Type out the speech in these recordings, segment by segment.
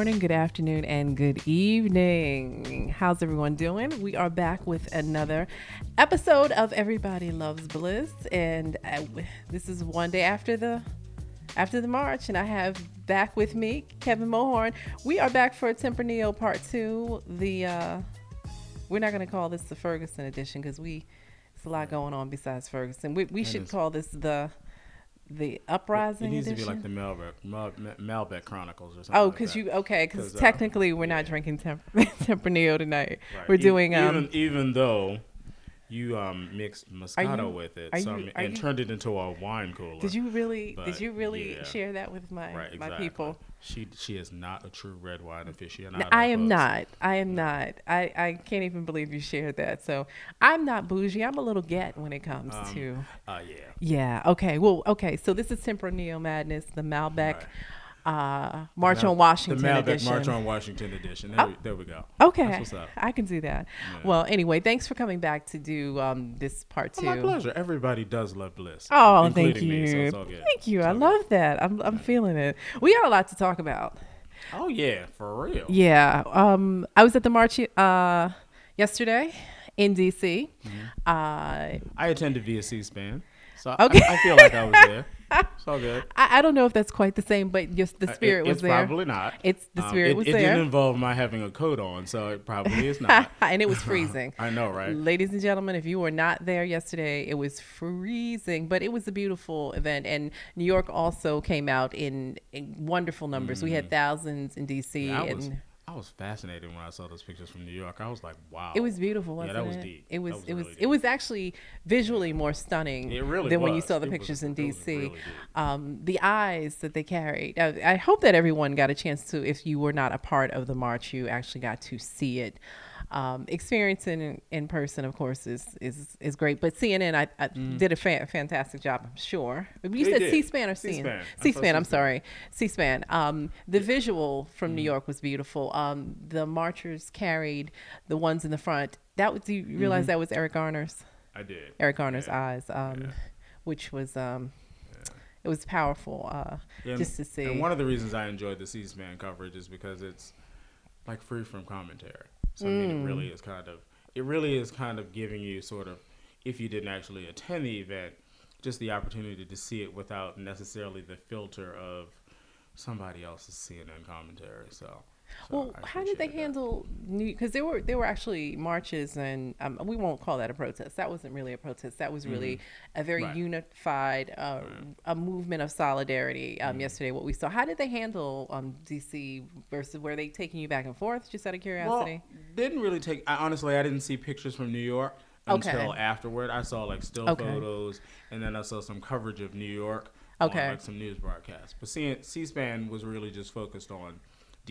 morning, good afternoon, and good evening. How's everyone doing? We are back with another episode of Everybody Loves Bliss, and uh, this is one day after the after the march, and I have back with me Kevin Mohorn. We are back for Tempranillo Part Two. The uh, we're not going to call this the Ferguson edition because we it's a lot going on besides Ferguson. We we should is. call this the the uprising. It needs edition? to be like the Malbec, Mal, Malbec Chronicles or something. Oh, because that. you okay? Because 'Cause, uh, technically, we're not yeah. drinking temp- Tempranillo tonight. Right. We're E- doing um. even even though you um mixed Moscato you- with it, are you- and you- turned it into a wine cooler. did you really? did you really yeah. share that with my Right, my people? She she is not a true red wine aficionado. I am folks. not. I am not. I, I can't even believe you shared that. So I'm not bougie. I'm a little get when it comes Um, to. Uh, yeah. Yeah. Okay. Well. Okay. So this is Tempranillo Madness, the Malbec, uh, March on Washington The Malbec edition. March on Washington edition. There, Oh. we, there we go. Okay. That's what's up. I can do that. Yeah. Well, anyway, thanks for coming back to do um, this part Oh, two. my pleasure. Everybody does love bliss. Oh, thank you. Me, so it's all good. Thank you. I love that. I'm I'm feeling it. We got a lot to talk about. Oh yeah, for real. Yeah. Um I was at the march uh yesterday in DC. Mm-hmm. Uh I attended via C-SPAN, so Okay. I, I feel like I was there. It's all good. I, I don't know if that's quite the same, but just the Uh, spirit it- was it's there. probably not. It's the Um, spirit it, was it there. didn't involve my having a coat on, so it probably is not. and it was freezing. I know, right? Ladies and gentlemen, if you were not there yesterday, it was freezing, but it was a beautiful event. And New York also came out in, in wonderful numbers. We had thousands in DC, Mm. And I was fascinated when I saw those pictures from New York. I was like, wow. It was beautiful, Yeah, wasn't that was it? deep. It was. That was it was. really It was actually visually more stunning It really than when you saw the It was- pictures in DC. really um, the eyes that they carried. I, I hope that everyone got a chance to. If you were not a part of the march, you actually got to see it. Um, experiencing in, in person, of course, is is is great. But CNN, I, I did a fa- fantastic job. I'm sure. You Mm. They said did. C-SPAN or CNN? C-SPAN. C-SPAN. I'm sorry, C-SPAN. Um, the visual from Mm. New York was beautiful. Um, the marchers carried the ones in the front. That was. Do you realize that was Eric Garner's? I did. Eric Garner's Mm-hmm. Yeah. eyes, um, Yeah. which was um, it was powerful uh, And- just to see. And one of the reasons I enjoyed the C-SPAN coverage is because it's like free from commentary. So I mean, Mm. it really is kind of, it really is kind of giving you sort of, if you didn't actually attend the event, just the opportunity to see it without necessarily the filter of somebody else's CNN commentary. So. So well, how did they appreciated that. handle New? Because there were there were actually marches, and um, we won't call that a protest. That wasn't really a protest. That was really a very Mm-hmm. Right. unified, uh, a movement of solidarity. Um, Mm-hmm. Yesterday, what we saw. How did they handle um, DC versus were they taking you back and forth? Just out of curiosity. Well, didn't really take. I, honestly, I didn't see pictures from New York Okay. until afterward. I saw like still Okay. photos, and then I saw some coverage of New York. Okay. On, like some news broadcasts, but C- C-SPAN was really just focused on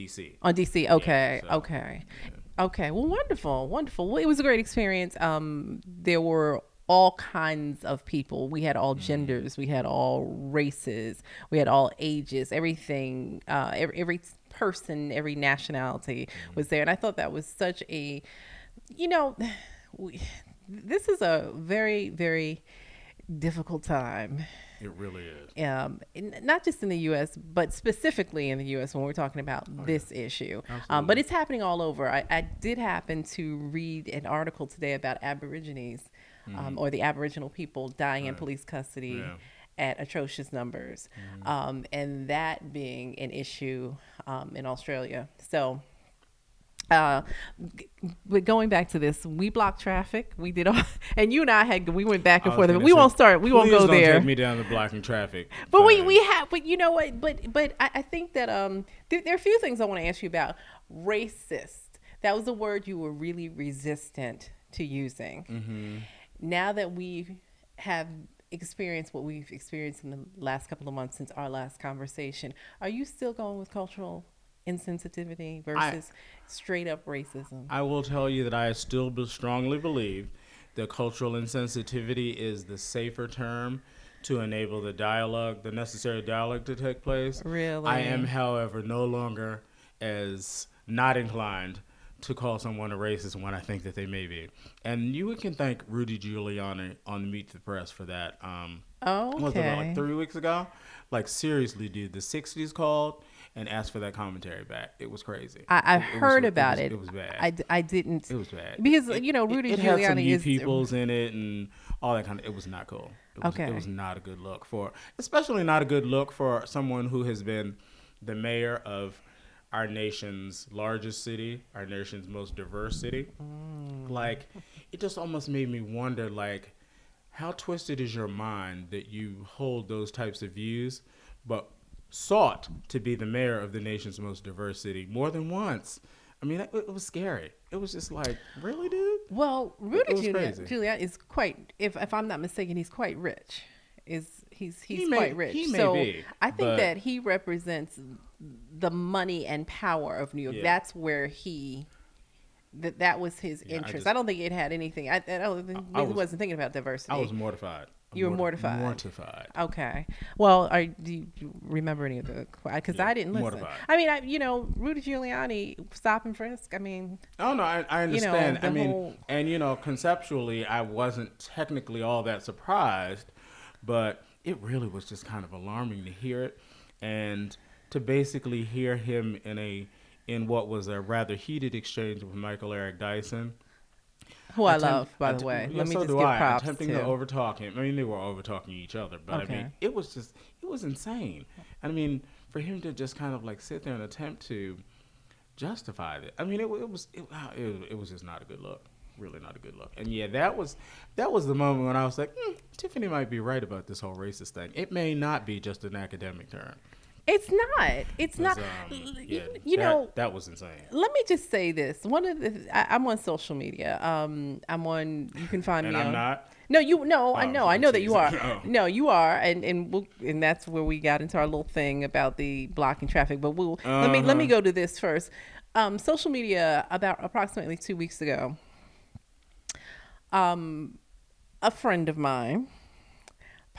DC. On DC, okay, so, okay, okay. Well, wonderful, wonderful. Well, it was a great experience. Um, there were all kinds of people. We had all Mm-hmm. genders. We had all races. We had all ages. Everything. Uh, every, every person, every nationality Mm-hmm. was there, and I thought that was such a, you know, we, this is a very, very difficult time It really is. um, not just in the U.S., but specifically in the U.S. when we're talking about this issue. Um, but it's happening all over. I, I did happen to read an article today about Aborigines um, or the Aboriginal people dying in police custody Yeah. at atrocious numbers, um, and that being an issue um, in Australia. So. Uh, but going back to this, we blocked traffic. We did all, and you and I had we went back and forth. We say, won't start. We won't go there. Take me down the blocking traffic. But we, we have, but you know what? But but I, I think that um there, there are a few things I want to ask you about. Racist. That was a word you were really resistant to using. Mm-hmm. Now that we have experienced what we've experienced in the last couple of months since our last conversation, are you still going with cultural insensitivity versus straight up racism? I will tell you that I still be- strongly believe that cultural insensitivity is the safer term to enable the dialogue, the necessary dialogue to take place. Really? I am, however, no longer as not inclined to call someone a racist when I think that they may be. And you can thank Rudy Giuliani on Meet the Press for that. Um, Oh, what was it, okay. like three weeks ago? Like seriously, dude, the '60s called, and ask for that commentary back. It was crazy. I, I've It- it was- heard it about was- it. It was bad. I, I didn't it was bad because you know Rudy it, had some Giuliani new is peoples in it and all that kind of. It was not cool. It was, Okay. It was not a good look for, especially not a good look for someone who has been the mayor of our nation's largest city, our nation's most diverse city. Mm. Like, it just almost made me wonder, like, how twisted is your mind that you hold those types of views, but sought to be the mayor of the nation's most diverse city more than once? I mean, it, it was scary. It was just like, really, dude? Well, Rudy Giuliani. Is quite, if if I'm not mistaken, he's quite rich. Is he's he's He may- quite rich. he so be, I think that he represents the money and power of New York. Yeah. That's where he. That that was his Yeah, I interest. just- I, don't think it had anything. I, I don't think I he was- wasn't thinking about diversity. I was mortified. You were Morti- mortified. Mortified. Okay. Well, are, do you remember any of the? Because Yeah, I didn't listen. mortified. I mean, I you know Rudy Giuliani stop and frisk. I mean, Oh no, I, I You know, understand. I mean, whole- and you know, conceptually, I wasn't technically all that surprised, but it really was just kind of alarming to hear it, and to basically hear him in a in what was a rather heated exchange with Michael Eric Dyson. Who I Attempt- love, by the way. yeah, Let me so just give I. props Attempting to. overtalk him. I mean, they were overtalking each other, but I mean, it was just it was insane. I mean, for him to just kind of like sit there and attempt to justify it. I mean, it, it was it, it, was- it was just not a good look. Really not a good look. And yeah, that was that was the moment when I was like, hmm, Tiffany might be right about this whole racist thing. It may not be just an academic term. It's not. It's not. um, yeah, you that- know, that was insane. let me just say this. One of the I, I'm on social media. Um, I'm on. You can find me I'm on. not. No, you no, I Oh, know, I know that you are. Oh. No, you are, and and we'll, and that's where we got into our little thing about the blocking traffic. But we'll let me let me Uh-huh. go to this first. Um, social media about approximately two weeks ago. Um, a friend of mine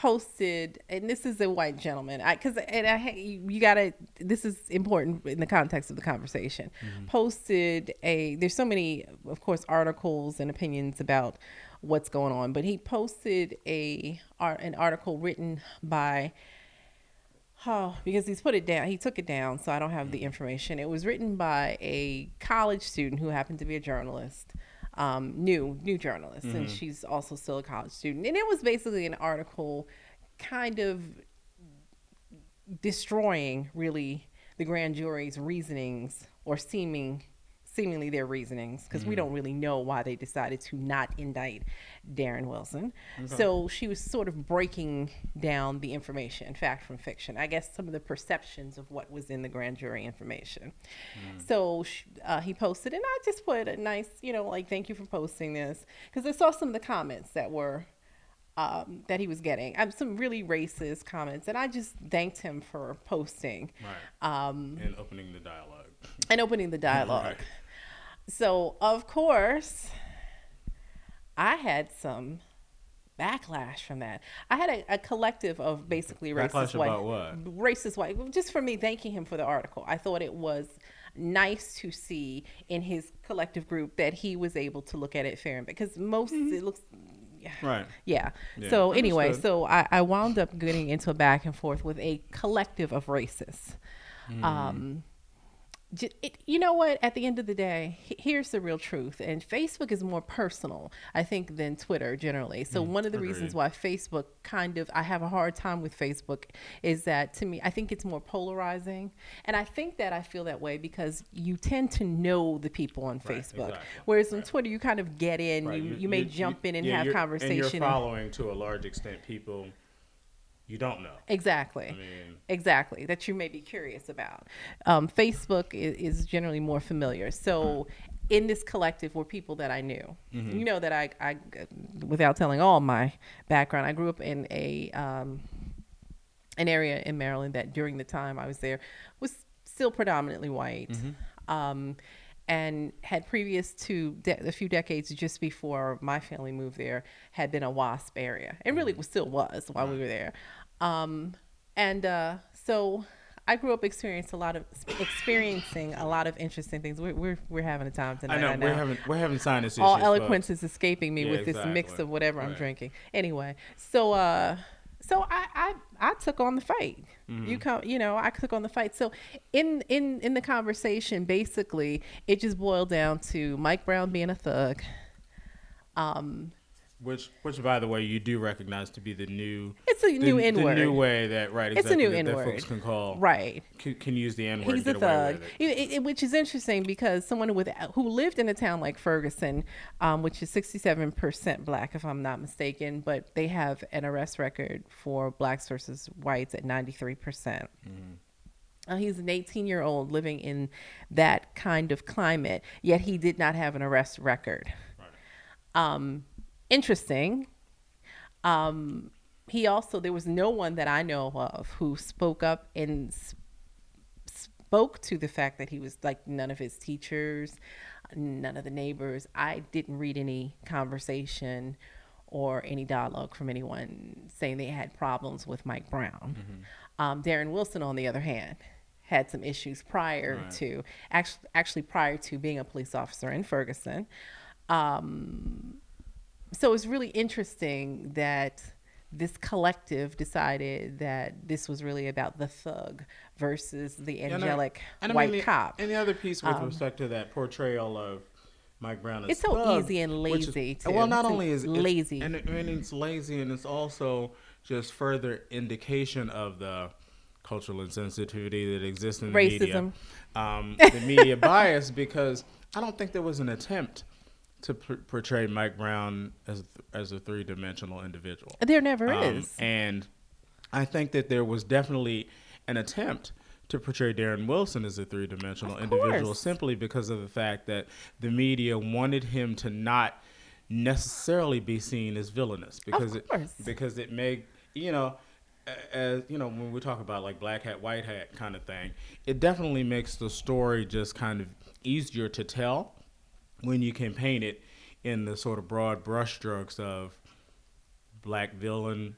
posted, and this is a white gentleman. I because and I you, you gotta. This is important in the context of the conversation. Mm-hmm. Posted a. There's so many, of course, articles and opinions about what's going on, but he posted a an article written by. Oh, because he's put it down. He took it down, so I don't have the mm-hmm. information. It was written by a college student who happened to be a journalist, um, new new journalist, and she's also still a college student. And it was basically an article, kind of destroying really the grand jury's reasonings or seeming seemingly their reasonings because we don't really know why they decided to not indict Darren Wilson. So she was sort of breaking down the information, fact from fiction. I guess some of the perceptions of what was in the grand jury information. So sh- uh, he posted, and I just put a nice, you know, like thank you for posting this because I saw some of the comments that were um, that he was getting. Um, some really racist comments, and I just thanked him for posting Right. um, and opening the dialogue. and opening the dialogue. Right. So, of course, I had some backlash from that. I had a, a collective of basically racist Backlash white, about what? racist white, just for me thanking him for the article. I thought it was nice to see in his collective group that he was able to look at it fair and because most it looks yeah, Right. yeah. Yeah, So anyway, so I, I wound up getting into a back and forth with a collective of racists. Hmm. Um, j- it, you know what? At the end of the day, here's the real truth. And Facebook is more personal, I think, than Twitter generally. So mm, one of the reasons why Facebook kind of I have a hard time with Facebook is that to me, I think it's more polarizing, and I think that I feel that way because you tend to know the people on Right, Facebook, exactly. whereas on Twitter you kind of get in, Right, you, you may jump in and have conversation. And- you're following to a large extent people you don't know. Exactly. I mean, Exactly. That you may be curious about. Um, Facebook is, is generally more familiar. So, in this collective were people that I knew. You know that I, I, without telling all my background, I grew up in a um, an area in Maryland that during the time I was there was still predominantly white. Um, and had previous to de- a few decades just before my family moved there had been a WASP area, and really was still was while we were there. Um, and uh, so I grew up experiencing a lot of experiencing a lot of interesting things. We're we're, we're having a time tonight. I know we're having we're having sinus All issues. eloquence is escaping me Yeah, with this mix of whatever I'm drinking. Anyway, so uh, So I, I I took on the fight. You come, you know, I took on the fight. So in in in the conversation, basically, it just boiled down to Mike Brown being a thug. Um, Which, which, by the way, you do recognize to be the new. It's a the, new N word. The new way that right. It's a new exactly, N-word. That folks can call right. Can, can use the N word. He's a thug, it. It- it- which is interesting because someone with who lived in a town like Ferguson, um, which is sixty-seven percent black, if I'm not mistaken, but they have an arrest record for blacks versus whites at ninety-three percent. Uh, he's an 18 year old living in that kind of climate, yet he did not have an arrest record. Um, interesting. Um, he also, there was no one that I know of who spoke up and s- spoke to the fact that he was like none of his teachers, none of the neighbors. I didn't read any conversation or any dialogue from anyone saying they had problems with Mike Brown. Um, Darren Wilson, on the other hand, had some issues prior Right. to actually actually prior to being a police officer in Ferguson. Um, so it's really interesting that this collective decided that this was really about the thug versus the And I- angelic and I white mean, the- cop. And the other piece with Um, respect to that portrayal of Mike Brown as It's so thug, easy and which is- lazy, too. Well, not It's only is it's- lazy. and, it- and it's lazy, and it's also just further indication of the cultural insensitivity that exists in the Racism. media, um, the media bias, because I don't think there was an attempt to p- portray Mike Brown as as a three dimensional individual. there never Um, is. And I think that there was definitely an attempt to portray Darren Wilson as a three dimensional individual simply because of the fact that the media wanted him to not necessarily be seen as villainous because course. it because it made you know as you know when we talk about like black hat white hat kind of thing it definitely makes the story just kind of easier to tell when you can paint it in the sort of broad brushstrokes of black villain,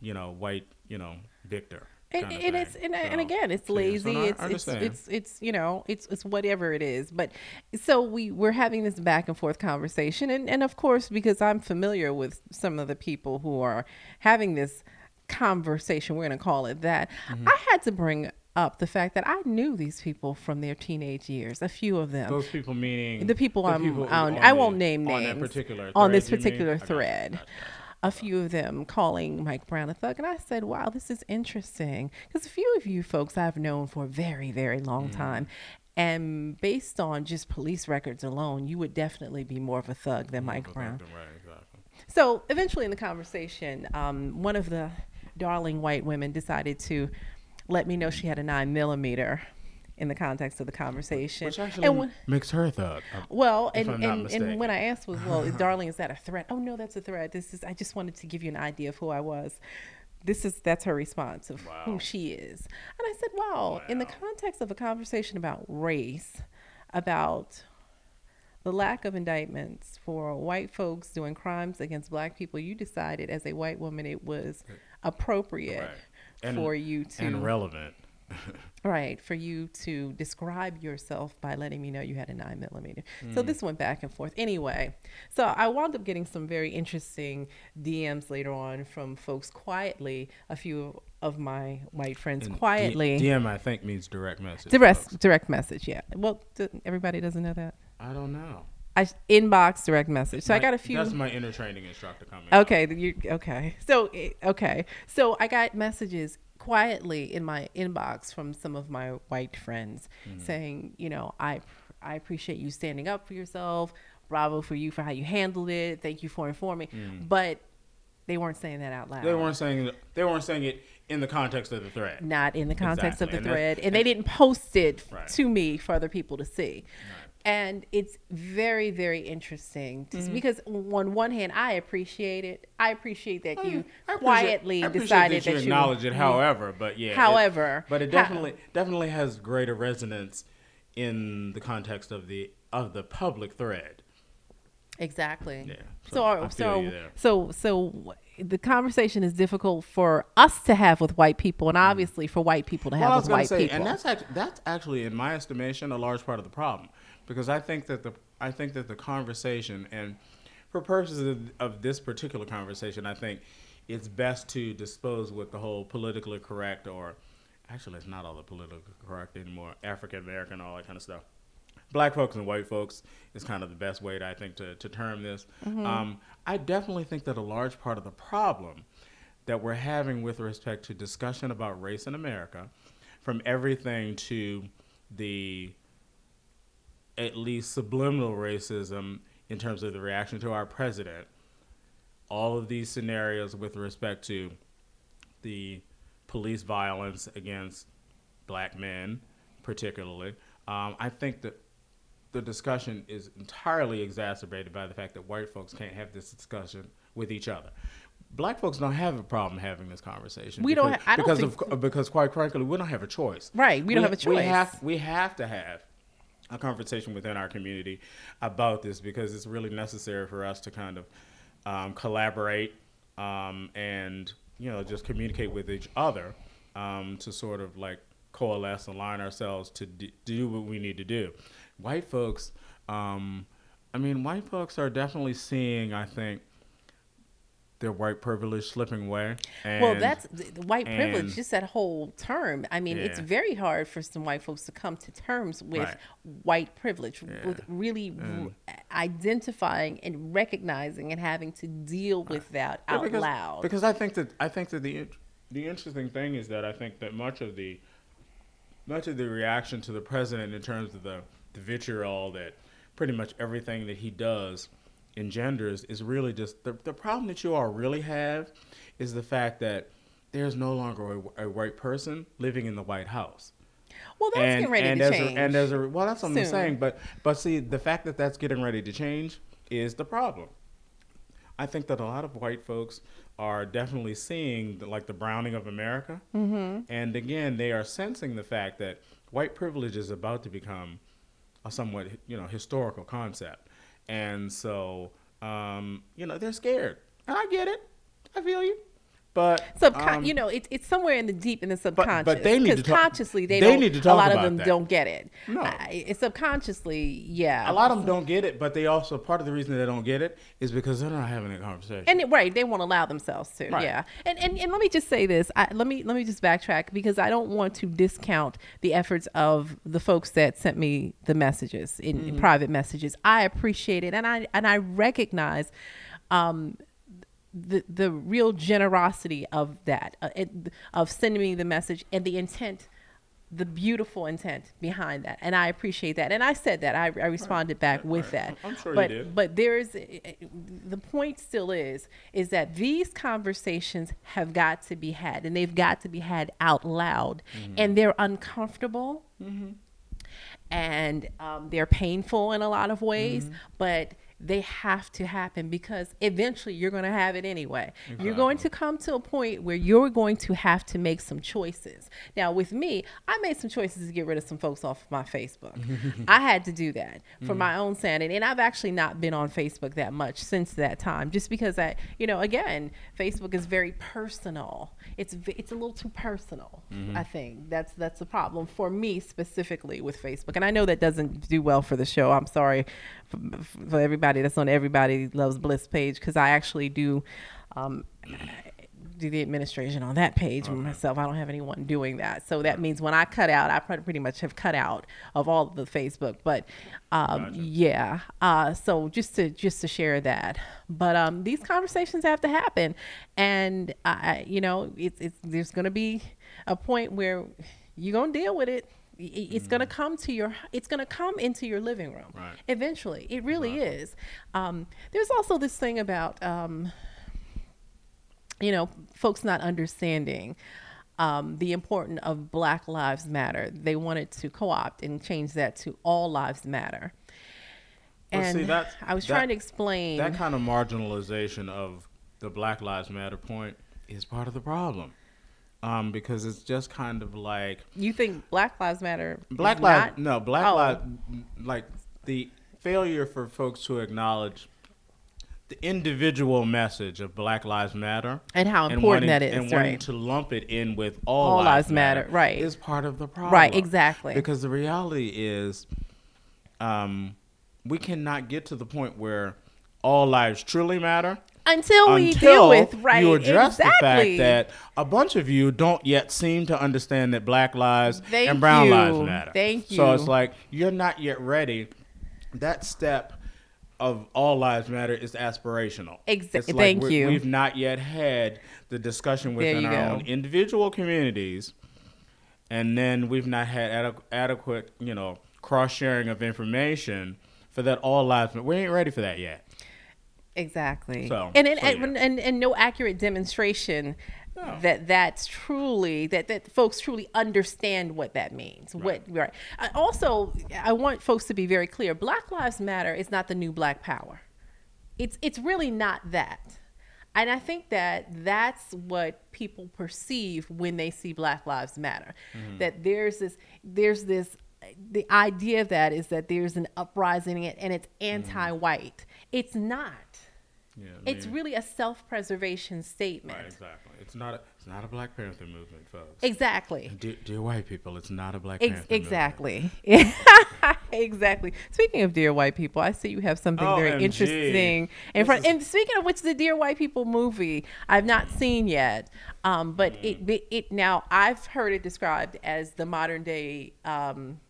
you know, white, you know, victor. And, and it's and, and again, it's so, yeah, so lazy. it's, it's it's it's you know it's it's whatever it is. But so we we're having this back and forth conversation, and and of course because I'm familiar with some of the people who are having this conversation, we're going to call it that. Mm-hmm. I had to bring up the fact that I knew these people from their teenage years. A few of them. Those people meaning the people the I'm people on, on I won't name on names that particular on this thread, particular I got you, thread. got A few of them calling Mike Brown a thug, and I said, "Wow, this is interesting." Because a few of you folks I've known for a very, very long Mm-hmm. time, and based on just police records alone, you would definitely be more of a thug than Mike. Brown. Right, exactly. So eventually in the conversation, um, one of the darling white women decided to let me know she had a nine millimeter in the context of the conversation. Which actually and when, makes her a thug. Uh, well, if and, I'm not and, and when I asked was, well, darling, is that a threat? Oh no, that's a threat. This is I just wanted to give you an idea of who I was. This is that's her response of Wow. who she is. And I said, wow, in the context of a conversation about race, about the lack of indictments for white folks doing crimes against black people, you decided as a white woman it was appropriate Right. And- for you to and relevant. Right, for you to describe yourself by letting me know you had a nine millimeter. So hmm. this went back and forth. Anyway, so I wound up getting some very interesting DMs later on from folks quietly. A few of my white friends And D- quietly. DM, I think, means direct message. direct folks. direct message, yeah. Well, d- everybody doesn't know that. I don't know. I inbox direct message. So I got a few. That's my inner training instructor coming. Okay, you okay. So okay, so I got messages quietly in my inbox from some of my white friends mm-hmm. saying, you know, I I appreciate you standing up for yourself. Bravo for you for how you handled it. Thank you for informing. Mm. But they weren't saying that out loud. They weren't saying it, they weren't saying it in the context of the thread. not in the context Exactly, of the and thread, and they didn't post it Right. to me for other people to see. And it's very, very interesting to- Mm-hmm. because on one hand, I appreciate it. I appreciate that you I quietly I decided that you that acknowledge it. However, but yeah. it- However, but it how- definitely definitely has greater resonance in the context of the of the public thread. Exactly. Yeah, So, so feel so, you so, so, the conversation is difficult for us to have with white people, and obviously for white people to have Mm. Well, I was with white say, people. and that's actually, that's actually, in my estimation, a large part of the problem, because I think that the I think that the conversation, and for purposes of, of this particular conversation, I think it's best to dispose with the whole politically correct or actually it's not all the politically correct anymore african american all that kind of stuff. Black folks and white folks is kind of the best way to, i think to, to term this. Um, i definitely think that a large part of the problem that we're having with respect to discussion about race in america from everything to the at least subliminal racism in terms of the reaction to our president all of these scenarios with respect to the police violence against black men, particularly. Um, I think that the discussion is entirely exacerbated by the fact that white folks can't have this discussion with each other. Black folks don't have a problem having this conversation. We don't because, ha- I don't because think of because quite frankly we don't have a choice. Right, we don't have a We choice. have we have to have a conversation within our community about this because it's really necessary for us to kind of um, collaborate um, and you know just communicate with each other um, to sort of like coalesce, align ourselves to d- do what we need to do. White folks, um, I mean, white folks are definitely seeing, I think, their white privilege slipping away. And well, that's the white privilege. Just that whole term. I mean, it's very hard for some white folks to come to terms with Right. white privilege, Yeah. with really r- mm. identifying and recognizing and having to deal with that Yeah, out because, loud. Because I think that I think that the the interesting thing is that I think that much of the much of the reaction to the president in terms of the, the vitriol that pretty much everything that he does engenders is really just the, the problem that you all really have is the fact that there's no longer a, a white person living in the White House well, that's getting ready and to change. A, and as a well, that's what I'm saying. But but see, the fact that that's getting ready to change is the problem. I think that a lot of white folks are definitely seeing the, like the browning of America, mm-hmm. and again, they are sensing the fact that white privilege is about to become a somewhat you know historical concept, and so um, you know they're scared, I get it, I feel you, but Subcon- um, you know, it's it's somewhere in the deep in the subconscious. but subconscious. they need to because talk- consciously they, they don't. need to talk. a lot of them that. don't get it. No. It's subconsciously, yeah. A lot of them don't get it, but they also part of the reason they don't get it is because they're not having a conversation. and it, right, they won't allow themselves to. Right. Yeah, and, and and let me just say this. I, let me let me just backtrack because I don't want to discount the efforts of the folks that sent me the messages in, Mm-hmm. in private messages. I appreciate it, and I and I recognize. Um, the the real generosity of that uh, it, of sending me the message and the intent the beautiful intent behind that and i appreciate that and i said that i, I responded back with right. that I'm sure you but did. but there's the point still is is that these conversations have got to be had and they've got to be had out loud Mm-hmm. and they're uncomfortable and um, they're painful in a lot of ways, Mm-hmm. but they have to happen because eventually you're going to have it anyway. You're going to come to a point where you're going to have to make some choices. Now, with me, I made some choices to get rid of some folks off of my Facebook. I had to do that for my mm-hmm. own sanity, and I've actually not been on Facebook that much since that time, just because I, you know, again, Facebook is very personal. It's it's a little too personal. Mm-hmm. I think that's that's the problem for me specifically with Facebook, and I know that doesn't do well for the show. I'm sorry for, for everybody that's on Everybody Loves Bliss page because I actually do. Um, do the administration on that page myself. I don't have anyone doing that, so that means when I cut out, I pretty much have cut out of all of the Facebook. But um, Gotcha. yeah, uh, so just to just to share that. But um, these conversations have to happen, and I, you know, it's it's there's going to be a point where you're gonna deal with it. It's gonna come to your. It's gonna come into your living room Right. eventually. It really is. Um, there's also this thing about. Um, you know, folks not understanding um, the importance of Black Lives Matter. They wanted to co-opt and change that to All Lives Matter. Well, And see, that's- I was that- trying to explain. that kind of marginalization of the Black Lives Matter point is part of the problem, um, because it's just kind of like you think Black Lives Matter? Black Lives. No, Black Oh. Lives. Like the failure for folks to acknowledge the individual message of Black Lives Matter And how and important wanting- that is, and wanting right. to lump it in with all, All lives, lives matter, matter, right. is part of the problem. Right, exactly. Because the reality is, um, we cannot get to the point where all lives truly matter until we until deal with right you address exactly. the fact that a bunch of you don't yet seem to understand that Black lives Thank and Brown you. lives matter. Thank you. So it's like you're not yet ready. That step of all lives matter is aspirational. exactly like thank you. We've not yet had the discussion within our go. own individual communities, and then we've not had adequ- adequate, you know, cross sharing of information for that all lives. matter. We ain't ready for that yet. Exactly. So, and and, so, and, yeah. and and no accurate demonstration No. that that's truly that that folks truly understand what that means. What right. I also, I want folks to be very clear. Black Lives Matter is not the new Black Power. It's it's really not that. And I think that that's what people perceive when they see Black Lives Matter. Mm-hmm. That there's this there's this the idea of that is that there's an uprising and it's anti-white. It's not. Yeah, It's mean- really a self-preservation statement. Right, exactly. It's not a it's not a Black Panther movement, folks. Exactly. Dear, dear white people, it's not a Black Ex- Panther movement. exactly. exactly. Speaking of dear white people, I see you have something very OMG. interesting in front. is- And speaking of which, the Dear White People movie I've not seen yet, um, but Mm. it, it it now I've heard it described as the modern day. Um,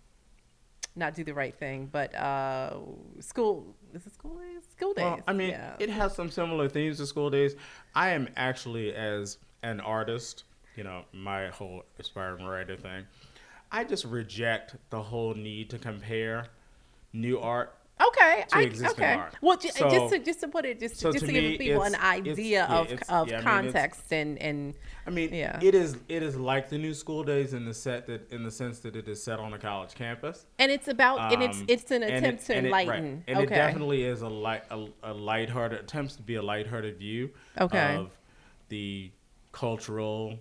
not do the right thing, but uh, school. Is it School Daze? School Daze. Well, I mean, yeah. it has some similar themes to School Daze. I am actually, as an artist, you know, my whole aspiring writer thing, I just reject the whole need to compare new art. Okay, I, okay. art. Well, So- just to just to put it, just so just to, to give people an idea yeah, of of yeah, I mean, context and and I mean, Yeah. it is it is like the new School Daze in the set that in the sense that it is set on a college campus. and it's about and it's Um, it's an attempt it- to and it- right. enlighten. And it okay, definitely is a light, a, a lighthearted attempts to be a lighthearted view Okay. of the cultural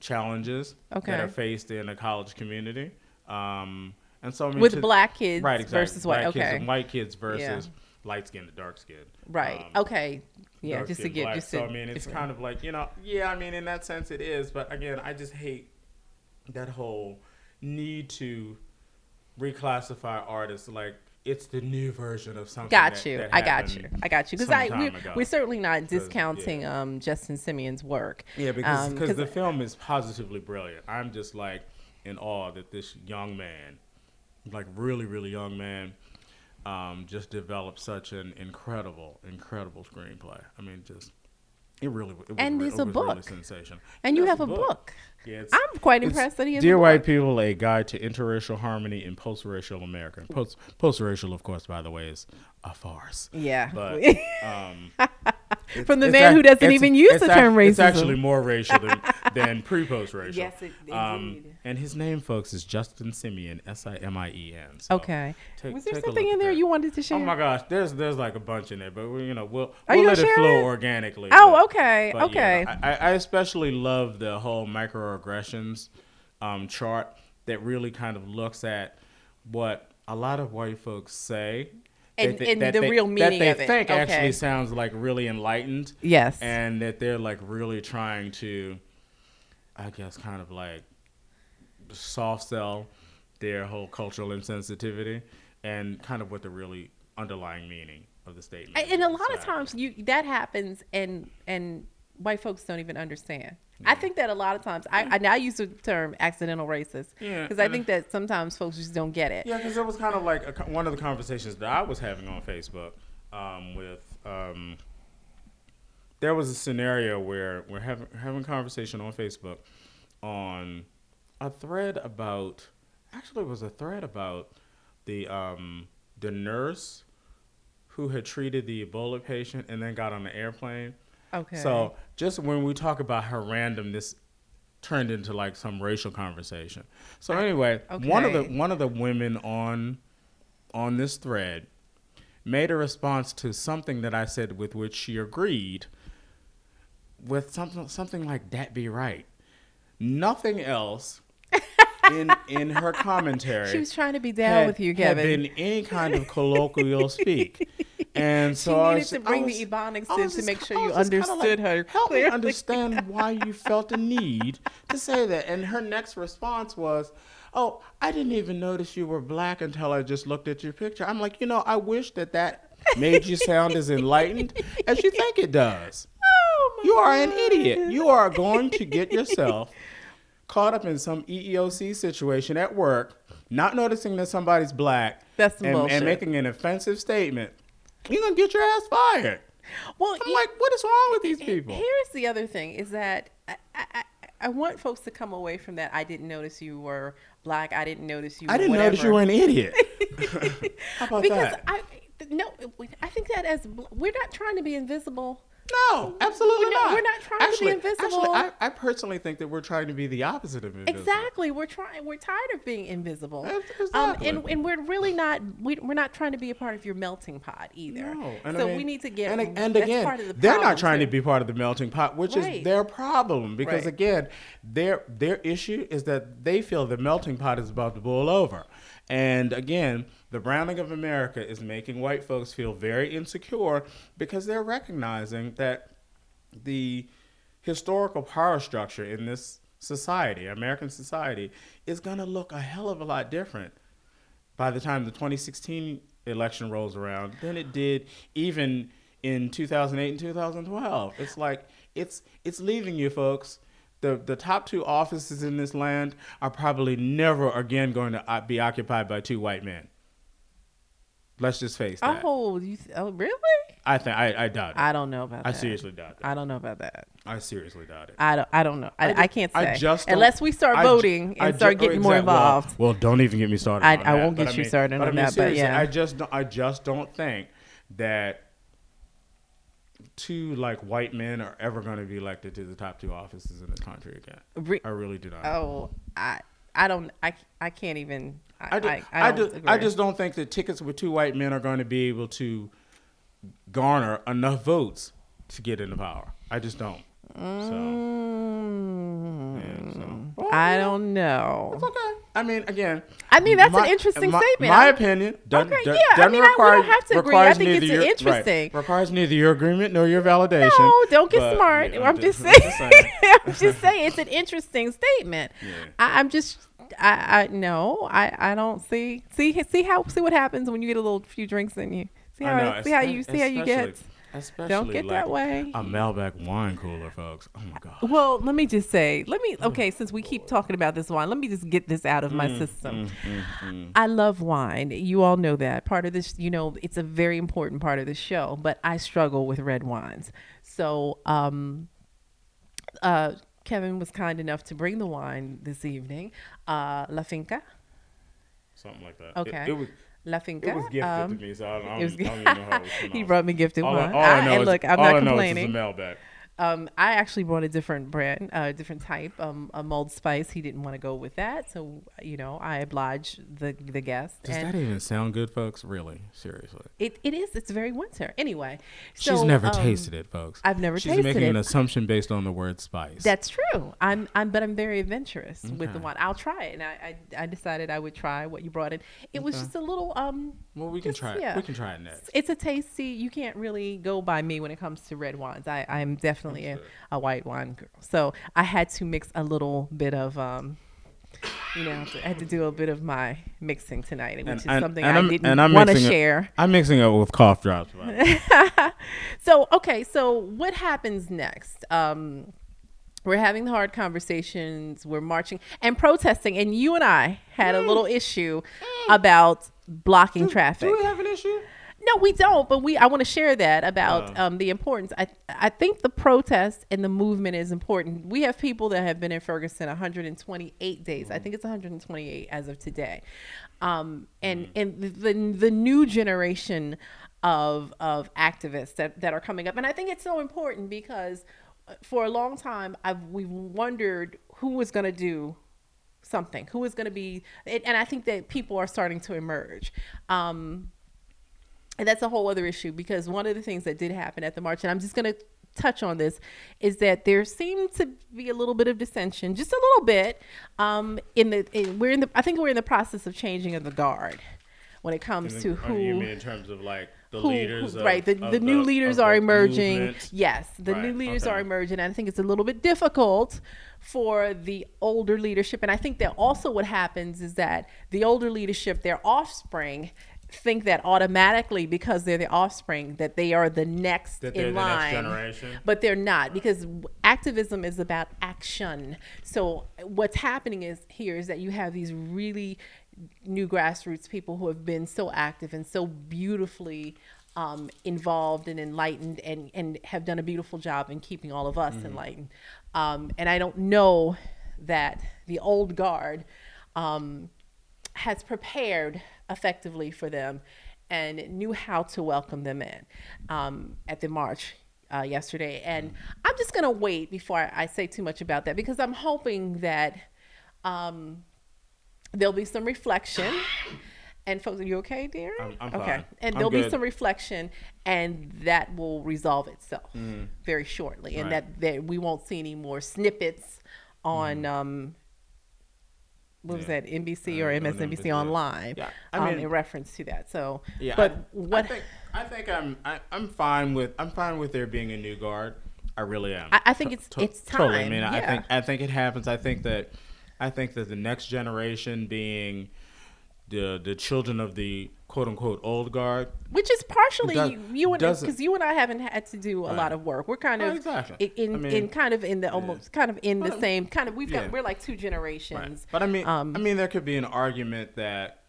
challenges Okay. that are faced in a college community. Um, and so I mean, with to- black kids right, exactly. versus white. Black kids Okay, and white kids versus light skinned to dark skinned. right. okay, yeah. Just to get black. just so to, I mean, it's kind of like you know, yeah. I mean, in that sense, it is. But again, I just hate that whole need to reclassify artists like it's the new version of something. Got you. that I got you. I got you. Because I we, ago. we're certainly not discounting yeah. um, Justin Simien's work. Yeah, because Um, because the film is positively brilliant. I'm just like in awe that this young man, like really really young man, um, just developed such an incredible incredible screenplay. I mean, just it really it was, And re- there's it a was really book. sensational. and you have a book. Yeah, it's- I'm quite it's impressed that he has Dear White. People, a guide to interracial harmony in post-racial America. Post post-racial, of course, by the way, is a farce. Yeah. But um, it's- From the it's man ac- who doesn't even use the ac- term It's racism. actually more racial than, than pre-post racial. Yes, it- indeed. and his name, folks, is Justin Simien, S-I-M-I-E-N. So Okay. take- Was there something in there that. you wanted to share? Oh my gosh, there's there's like a bunch in there, but we, you know we'll Are we'll you let it flow it? organically. Oh, but- okay, but yeah, okay. I, I especially love the whole microaggressions um, chart that really kind of looks at what a lot of white folks say. And- they- and the they- real meaning that of they think Okay. actually sounds like really enlightened, Yes. and that they're like really trying to, I guess, kind of like soft sell their whole cultural insensitivity and kind of what the really underlying meaning of the statement. And- and a lot of times you that happens and and white folks don't even understand. I think that a lot of times I, I now use the term accidental racist Yeah, because I think that sometimes folks just don't get it. Yeah, because it was kind of like a, one of the conversations that I was having on Facebook um, with. Um, there was a scenario where we're having having a conversation on Facebook on a thread about. Actually, it was a thread about the um, the nurse who had treated the Ebola patient and then got on the airplane. Okay. So just when we talk about her randomness turned into like some racial conversation. So anyway, one of the one of the women on on this thread made a response to something that I said with which she agreed with something something like that be right. Nothing else in in her commentary she was trying to be down had- with you, had Kevin. been any kind of colloquial speak. And so She I needed was, to I bring was- the Ebonics I in to make sure you was just kinda understood her Help me clearly." understand why you felt the need to say that. And her next response was, "Oh, I didn't even notice you were black until I just looked at your picture." I'm like, you know, I wish that that made you sound as enlightened as you think it does. Oh, my You are an idiot. You are going to get yourself caught up in some EEOC situation at work, not noticing that somebody's black, That's some and, bullshit. and making an offensive statement. You're gonna get your ass fired. Well, I'm like, what is wrong with these people? Here's the other thing: is that I, I, I- want folks to come away from that. I didn't notice you were black. I didn't notice you. I were didn't notice you were an idiot. How about because that? I no, I think that as we're not trying to be invisible. No, absolutely We're not- not. we're not trying to be actually, invisible. Actually, I, I personally think that we're trying to be the opposite of invisible. Exactly. We're trying. We're tired of being invisible. Ex- Um, and and we're really not. We, we're not trying to be a part of your melting pot either. No, and so I mean- we need to get. and, and again, part of the they're not trying to be part of the melting pot, which Right. is their problem. Because Right. again, their their issue is that they feel the melting pot is about to boil over, and again, the browning of America is making white folks feel very insecure because they're recognizing that the historical power structure in this society, American society, is going to look a hell of a lot different by the time the 2016 election rolls around than it did even in 2008 and 2012. It's like it's it's leaving you folks. The the top two offices in this land are probably never again going to uh, be occupied by two white men. Let's just face that. Oh, you, th- oh, really? I think I, I doubt it. I, I don't know about that. I seriously doubt it. I don't know about that. I seriously doubt it. I don't. I don't know. I, I I, can't say I just unless we start I voting and I start getting more exact- well- involved. Well, don't even get me started. I- on I won't But get you mean- started on I mean, that, but yeah. I just don't, I just don't think that two like white men are ever going to be elected to the top two offices in the country again. Re- I really do not. oh, I. I don't. I. I can't even. I. I, ju- I, I, I, don't just. I just don't think that tickets with two white men are going to be able to garner enough votes to get into power. I just don't. So, Mm, yeah, so. Well, I you don't know. It's okay. I mean, again. I mean, that's an interesting my, statement. My opinion. Doesn't, Okay, do- yeah, I doesn't mean, I- we require, don't have to agree. I think it's your- interesting. Right, requires neither your agreement nor your validation. No, don't get but, smart. yeah, I'm, just I'm saying. I'm just saying it's an interesting statement. Yeah. I, I'm just. I, I no. I, I don't see see see how see what happens when you get a little few drinks in you. See how I know, see how you see how you get. Especially- Don't get like that way. A Malbec wine cooler, folks. Oh my god. Well, let me just say, let me okay, since we keep talking about this wine, let me just get this out of Mm, my system. I love wine. You all know that. Part of this, you know, it's a very important part of the show, but I struggle with red wines. So, um uh Kevin was kind enough to bring the wine this evening. Uh La Finca. Something like that. It- Okay. It, was La Finca. it was gifted um, to me, so I don't, I don't, I don't even know how it was he brought me gifted all, I- all I know and is, look, I'm all not I know complaining. Is a Malbec. Um, I actually brought a different brand, a different type, um, a mulled spice. He didn't want to go with that, so you know I obliged the the guest. Does and that even sound good, folks? Really, seriously. it, it is. It's very winter. Anyway, She's never um, tasted it, folks. I've never tasted it. She's tasted making it. an assumption based on the word spice. That's true. I'm, I'm, but I'm very adventurous with the Okay. wine. I'll try it, and I, I, I decided I would try what you brought in. It was just a little, um, well, we can just- try it. yeah. We can try it next. it's a tasty. You can't really go by me when it comes to red wines. I, I'm definitely a, a white wine girl. So I had to mix a little bit of, um, you know, I had to do a bit of my mixing tonight, which And- is and- something and I I'm- didn't want to it- share. I'm mixing it with cough drops. by the way. so okay, so what happens next? Um, we're having the hard conversations. We're marching and protesting, and you and I had a little issue about blocking traffic. Do we have an issue? No, we don't. But we I want to share that about Oh. um, the importance. I I think the protest and the movement is important. We have people that have been in Ferguson 128 days. I think it's 128 as of today, um, and and the, the the new generation of of activists that that are coming up, and I think it's so important because uh, for a long time I've we've wondered who was going to do something who is going to be and and i think that people are starting to emerge um and that's a whole other issue because one of the things that did happen at the march, and I'm just going to touch on this, is that there seemed to be a little bit of dissension, just a little bit. Um, in the in, we're in the I think we're in the process of changing of the guard when it comes to Uh, You mean who. in terms of like the Who, leaders? who- of- right, the, of the new leaders are emerging. movement? Yes, the new leaders okay. are emerging. And I think it's a little bit difficult for the older leadership. And I think that also what happens is that the older leadership, their offspring, think that automatically because they're the offspring that they are the next That they're in the line. next generation. But they're not because activism is about action. So what's happening is here is that you have these really new grassroots people who have been so active and so beautifully um, involved and enlightened and, and have done a beautiful job in keeping all of us enlightened. Um, and I don't know that the old guard um, has prepared effectively for them and knew how to welcome them in um, at the march uh, yesterday. And I'm just going to wait before I, I say too much about that because I'm hoping that um, there'll be some reflection. And folks, are you okay, dear? I'm- I'm okay. fine. And I'm there'll be some reflection, and that will resolve itself very shortly, and. Right. that, that we won't see any more snippets on um, what was Yeah. that NBC or MSNBC NBC. online Yeah, I um, mean- in reference to that. So, Yeah, but I, what I think I think I'm I, I'm fine with I'm fine with there being a new guard. I really am. I- I think it's- it's time. Totally. I mean, I think I think it happens. I think that I think that the next generation being the the children of the quote unquote old guard. which is partially Does- you, you and because you and I haven't had to do a Right. lot of work. We're kind Oh, of exactly. in in, I mean, in kind of in the almost kind of in the same kind of we've got we're like two Right. generations. But I mean, Um, I mean, there could be an argument that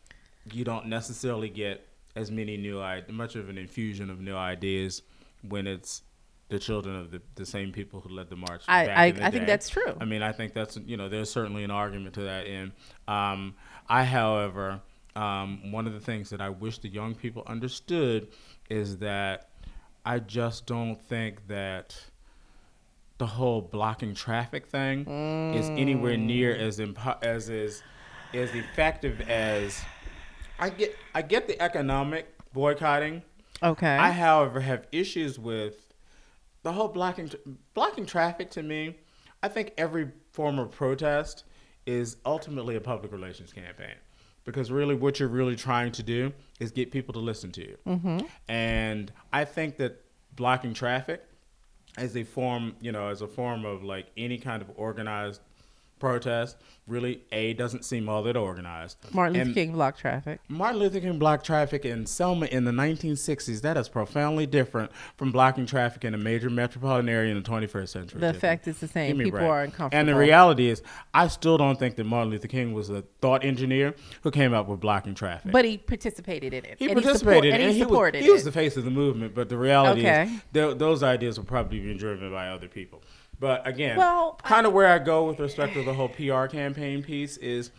you don't necessarily get as many new much of an infusion of new ideas when it's the children of the, the same people who led the march. I- back I- the I think that's true. I mean, I think that's you know, there's certainly an argument to that end. Um, I, however, um, one of the things that I wish the young people understood is that I just don't think that the whole blocking traffic thing is anywhere near as impo- as is as effective as I get. I get the economic boycotting. Okay. I, however, have issues with the whole blocking blocking traffic. To me, I think every form of protest is ultimately a public relations campaign because really, what you're really trying to do is get people to listen to you. Mm-hmm. And I think that blocking traffic as a form, you know, as a form of like any kind of organized protest, really a doesn't seem all that organized. Martin Luther And- King blocked traffic. Martin Luther King blocked traffic in Selma in the 1960s. That is profoundly different from blocking traffic in a major metropolitan area in the 21st century. The effect is the same. Give me a People are uncomfortable. And the reality is, I still don't think that Martin Luther King was a thought engineer who came up with blocking traffic. but he participated in it. He and participated he support, and he he, was, supported he was the face of the movement. But the reality Okay. is, th- those ideas were probably being driven by other people. But again, Well, kind of where I go with respect to the whole PR campaign piece is,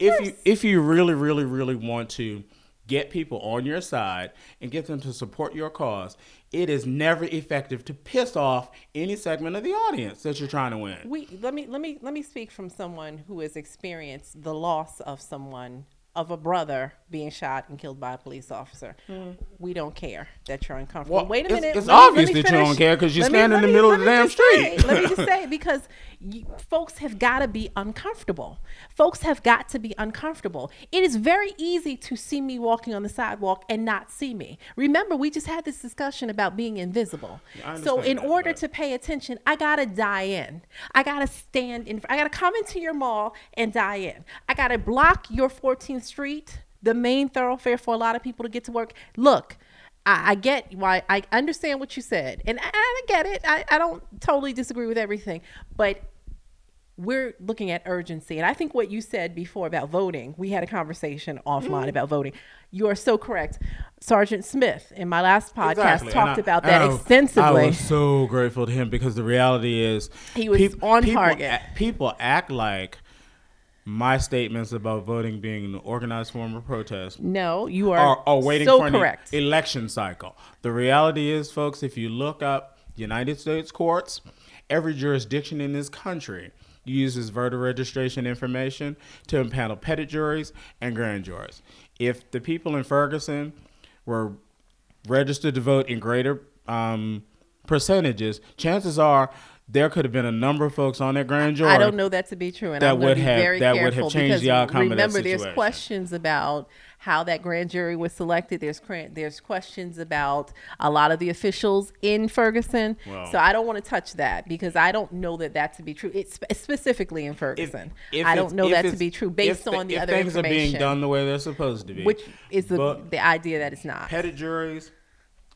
if you if you really, really, really want to get people on your side and get them to support your cause, it is never effective to piss off any segment of the audience that you're trying to win. we let me let me let me speak from someone who has experienced the loss of someone of a brother being shot and killed by a police officer. Hmm. We don't care that you're uncomfortable. Well, Wait a it's- minute. it's let me- obvious me that you don't care because you Let me- stand in the middle let of the damn just say- street. let me just say because you, folks have got to be uncomfortable. Folks have got to be uncomfortable. It is very easy to see me walking on the sidewalk and not see me. Remember, we just had this discussion about being invisible. I so in that, order but- to pay attention, I gotta die in. I gotta stand in. I gotta come into your mall and die in. I gotta block your 14th Street, the main thoroughfare for a lot of people to get to work. Look. I, I get why I understand what you said, and I, I get it. I, I don't totally disagree with everything, but we're looking at urgency. And I think what you said before about voting, we had a conversation offline Mm-hmm. about voting. You are so correct. Sergeant Smith in my last podcast Exactly. talked I- about that I- extensively. I was so grateful to him because the reality is He was on people, target. people act like my statements about voting being an organized form of protest no, you are, are, are waiting so for an correct. e- election cycle. The reality is, folks, if you look up United States courts, every jurisdiction in this country uses voter registration information to impanel petit juries and grand juries. If the people in Ferguson were registered to vote in greater um, percentages, chances are there could have been a number of folks on that grand jury. I don't know that to be true, and that I'm would be have- very that would have careful changed because the outcome remember, there's questions about how that grand jury was selected. There's there's questions about a lot of the officials in Ferguson. Well- so I don't want to touch that because I don't know that that to be true. It's specifically in Ferguson. if I don't know that to be true based if the- on the if other things information, are being done the way they're supposed to be. which is the the idea that it's not. Petit juries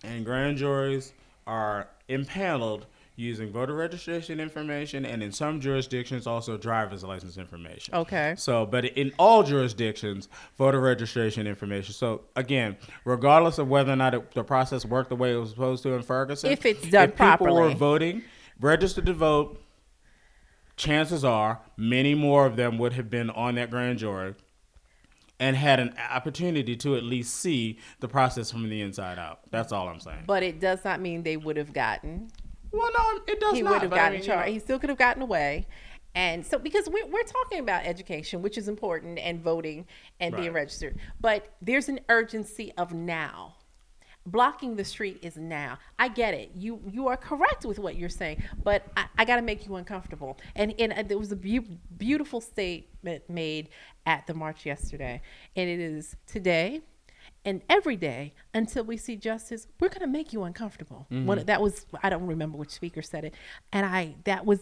and grand juries are impaneled using voter registration information and in some jurisdictions also driver's license information. Okay. So, but in all jurisdictions, voter registration information. So, again, regardless of whether or not it, the process worked the way it was supposed to in Ferguson, If it's done if people were voting, registered to vote, chances are many more of them would have been on that grand jury and had an opportunity to at least see the process from the inside out. That's all I'm saying. But it does not mean they would have gotten well, no, it does he not. would have but I gotten mean, you charged. know, He still could have gotten away. And so, because we're, we're talking about education, which is important, and voting and being registered, but there's an urgency of now. Blocking the street is now. I get it. You you are correct with what you're saying, but I, I got to make you uncomfortable. And and uh, there was a beau- beautiful statement made at the march yesterday, and it is today and every day until we see justice we're going to make you uncomfortable One, that was i don't remember which speaker said it and i that was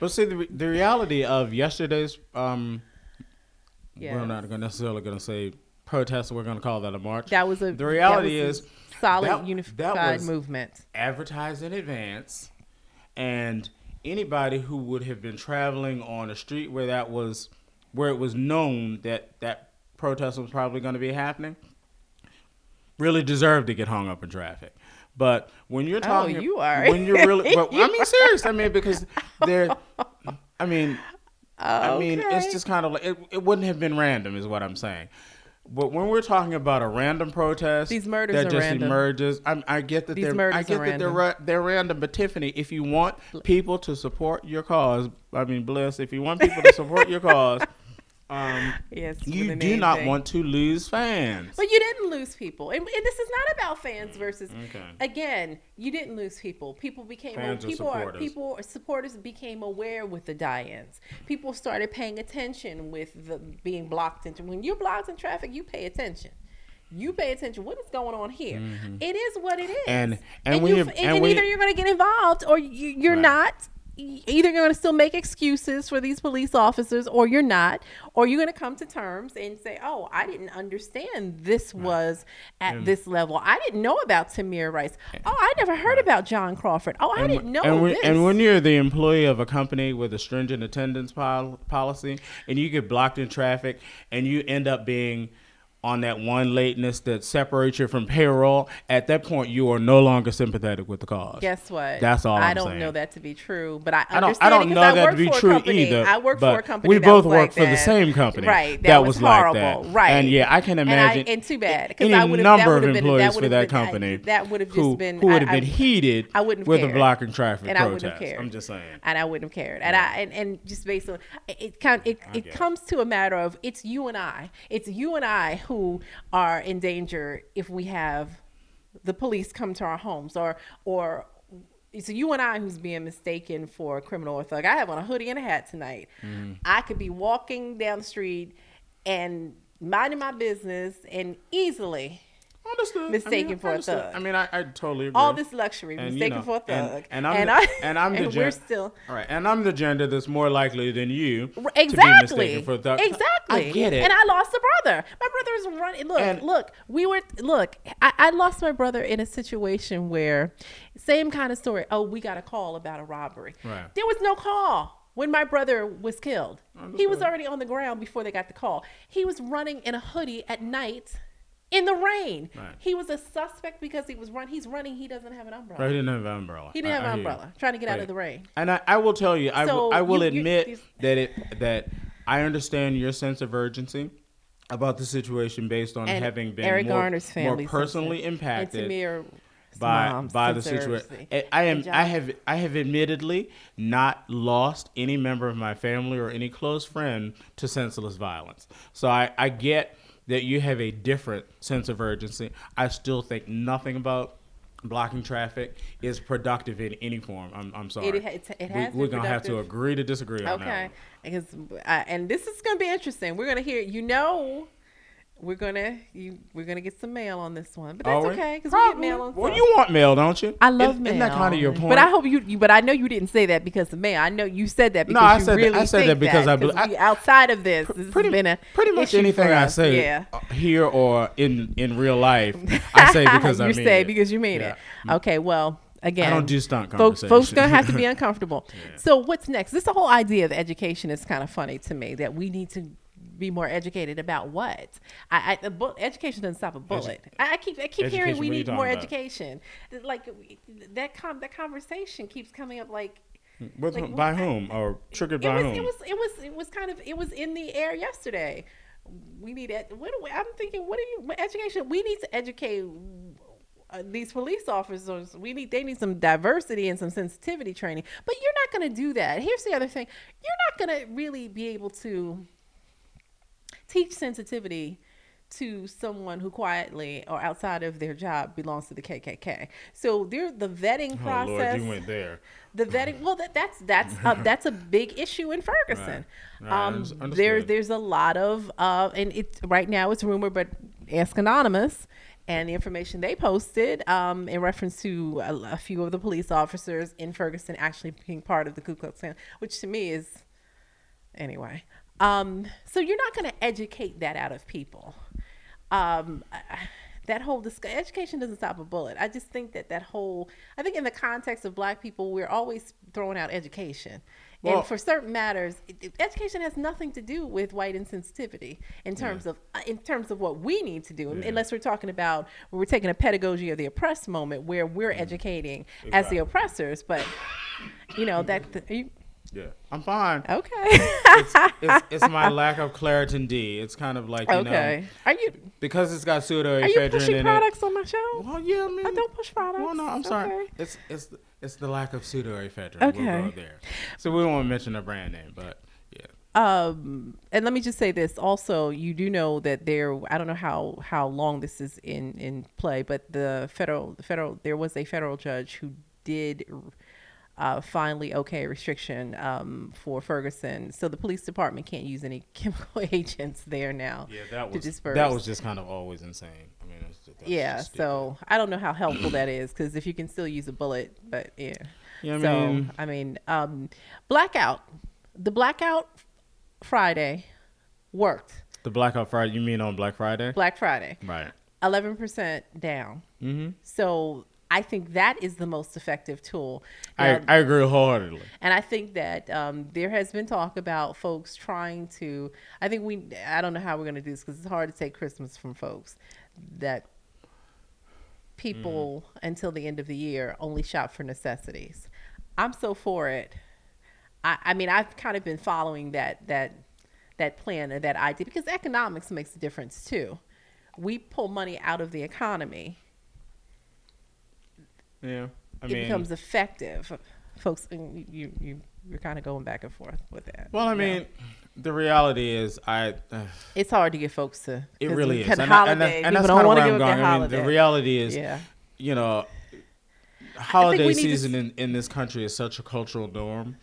But see, the, the reality of yesterday's, um, yeah we're not gonna necessarily going to say protest. We're going to call that a march. that was a the reality is solid that- that unified was- movement advertised in advance, and anybody who would have been traveling on a street where that was, where it was known that that protest was probably going to be happening, really deserved to get hung up in traffic. But when you're oh, talking, Oh, you are. when you're really, but You I mean, serious. I mean, because they're, I mean, I oh, mean, it's just kind of like it, it wouldn't have been random, is what I'm saying. But when we're talking about a random protest, These murders that are just random. emerges, I, I get that These they're, I get that they're random. they're random. But Tiffany, if you want people to support your cause, I mean, bless. if you want people to support your cause, um, yes you do not thing. want to lose fans. but you didn't lose people and, and this is not about fans versus Okay. again you didn't lose people people became Fans people are supporters. people supporters became aware with the die-ins people started paying attention with the being blocked into when you're blocked in traffic you pay attention you pay attention what is going on here It is what it is Mm-hmm. And- and when you, and, and either you- you're going to get involved or you, you're Right. not either you're going to still make excuses for these police officers or you're not or you're going to come to terms and say oh i didn't understand this was at this level. I didn't know about tamir rice. Oh i never heard about john crawford. Oh i didn't know and when, this. and when you're the employee of a company with a stringent attendance pol- policy and you get blocked in traffic and you end up being on that one lateness that separates you from payroll, at that point you are no longer sympathetic with the cause. Guess what? That's all I I'm don't saying. know that to be true, but I I don't. understand I don't know I that to be true company- either. I work for a company. We that both work like for the same company. right? That, That was, was like horrible, that. right? And yeah, I can imagine And, I, and too bad because any I would number that of been employees that for that been company that would have just who, been who would have been heated I wouldn't with cared. a blocking traffic and I wouldn't have cared. I'm just saying. and I wouldn't have cared. And I and, and just based on it, it, I it get it. comes to a matter of it's you and I. It's you and I who are in danger if we have the police come to our homes or or. It's you and I who's being mistaken for a criminal or thug. I have on a hoodie and a hat tonight. Mm-hmm. I could be walking down the street and minding my business and easily Understood. mistaken I mean, for a understood. thug. I mean, I, I totally agree. all this luxury And, you mistaken know, for a and- thug. and, I'm the, I, and I'm the and gen- we're still all right, and I'm the gender that's more likely than you to be exactly mistaken for a thug. exactly I get it. and i lost a brother my brother is running look And- look we were look I, I lost my brother in a situation where same kind of story oh we got a call about a robbery Right. there was no call when my brother was killed he was already on the ground before they got the call he was running in a hoodie at night in the rain Right. he was a suspect because he was run he's running he doesn't have an umbrella Right, he didn't have an umbrella. he didn't I- have I an you. umbrella trying to get out of the rain And I, I will tell you, I will, So I will you- you- admit these- that it that I understand your sense of urgency about the situation based on And having been Eric more, Garner's more personally impacted by by the situation. I- I am I have I have admittedly not lost any member of my family or any close friend to senseless violence. So I, I get that you have a different sense of urgency. I still think nothing about blocking traffic is productive in any form. I'm, I'm sorry. It, it, it has we, are gonna have to agree to disagree on Okay, that. because uh, and this is gonna be interesting. We're gonna hear. You know, we're gonna you we're gonna get some mail on this one, but that's Are okay because we get mail on. Well, some. you want mail, don't you? I love Isn't- mail. Isn't that kind of your point? But I hope you, you. But I know you didn't say that because of mail. I know you said that No, because I you said that- really I said think that because I bel- 'cause I- we- outside of this, this pretty, has been a pretty much anything I us. say Yeah. uh, here or in in real life, I say because I you mean say it. because you mean Yeah. it. Okay, well, again, I don't do stunt folks. conversation. Folks gonna have to be uncomfortable. So what's next? This the whole idea of education is kind of funny to me that we need to be more educated about what I, I bu- education doesn't stop a bullet. I, I keep I keep hearing we what are you need more about? education. Like that com- that conversation keeps coming up like With like, by whom or triggered by was, whom? it was it was it was kind of it was in the air yesterday. We need it. What do we, I'm thinking. What are you education? We need to educate uh, these police officers. We need they need some diversity and some sensitivity training. But you're not going to do that. Here's the other thing. You're not going to really be able to teach sensitivity to someone who quietly or outside of their job belongs to the KKK. So there the vetting process. oh Lord, you went there. the vetting well that that's that's uh, that's a big issue in Ferguson. Right. Right, Um, there there's a lot of uh, and it right now it's rumored, but ask anonymous. And the information they posted um, in reference to a, a few of the police officers in Ferguson actually being part of the Ku Klux Klan, which to me is anyway. Um, so you're not going to educate that out of people. Um, that whole discuss- education doesn't stop a bullet. I just think that that whole, I think in the context of black people, we're always throwing out education. Well- and for certain matters, it, education has nothing to do with white insensitivity in terms of uh, in terms of what we need to do. Yeah. Unless we're talking about we're taking a pedagogy of the oppressed moment where we're educating as the oppressors. But you know that Yeah, I'm fine. okay. It's, it's, it's my lack of Claritin D. It's kind of like you okay. know are you because it's got are you pseudoephedrine pushing in products on my show? Well, yeah, I mean, I don't push products. Well, no, I'm sorry. Okay. It's it's the, it's the lack of pseudoephedrine. Okay. We'll go there. So we won't mention a brand name, but yeah. Um, and let me just say this also, you do know that there, I don't know how, how long this is in, in play, but the federal, the federal, there was a federal judge who did, uh, finally okay restriction, um, for Ferguson. So the police department can't use any chemical agents there now. Yeah, that to was disperse. that was just kind of always insane. I mean, it's just, yeah. So I don't know how helpful that is because if you can still use a bullet, but yeah. Yeah, I so mean- I mean, um, blackout, the blackout Friday worked. the Blackout Friday. You mean on Black Friday? Black Friday, Right. 11% down. Mm-hmm. So I think that is the most effective tool. I, Now, I agree wholeheartedly. and I think that um, there has been talk about folks trying to. I think we. I don't know how we're going to do this because it's hard to take Christmas from folks. That people until the end of the year only shop for necessities. I'm so for it. I, I mean, I've kind of been following that that that plan and that idea because economics makes a difference too. We pull money out of the economy Yeah. I it mean, becomes effective. Folks, you you you're kind of going back and forth with that. well, I you know? mean, the reality is, I. Uh, it's hard to get folks to. it really is, and, and, holiday. that- and that's kind of where I'm going. I mean, the reality is, yeah, you know, holiday need to season in, in this country is such a cultural norm.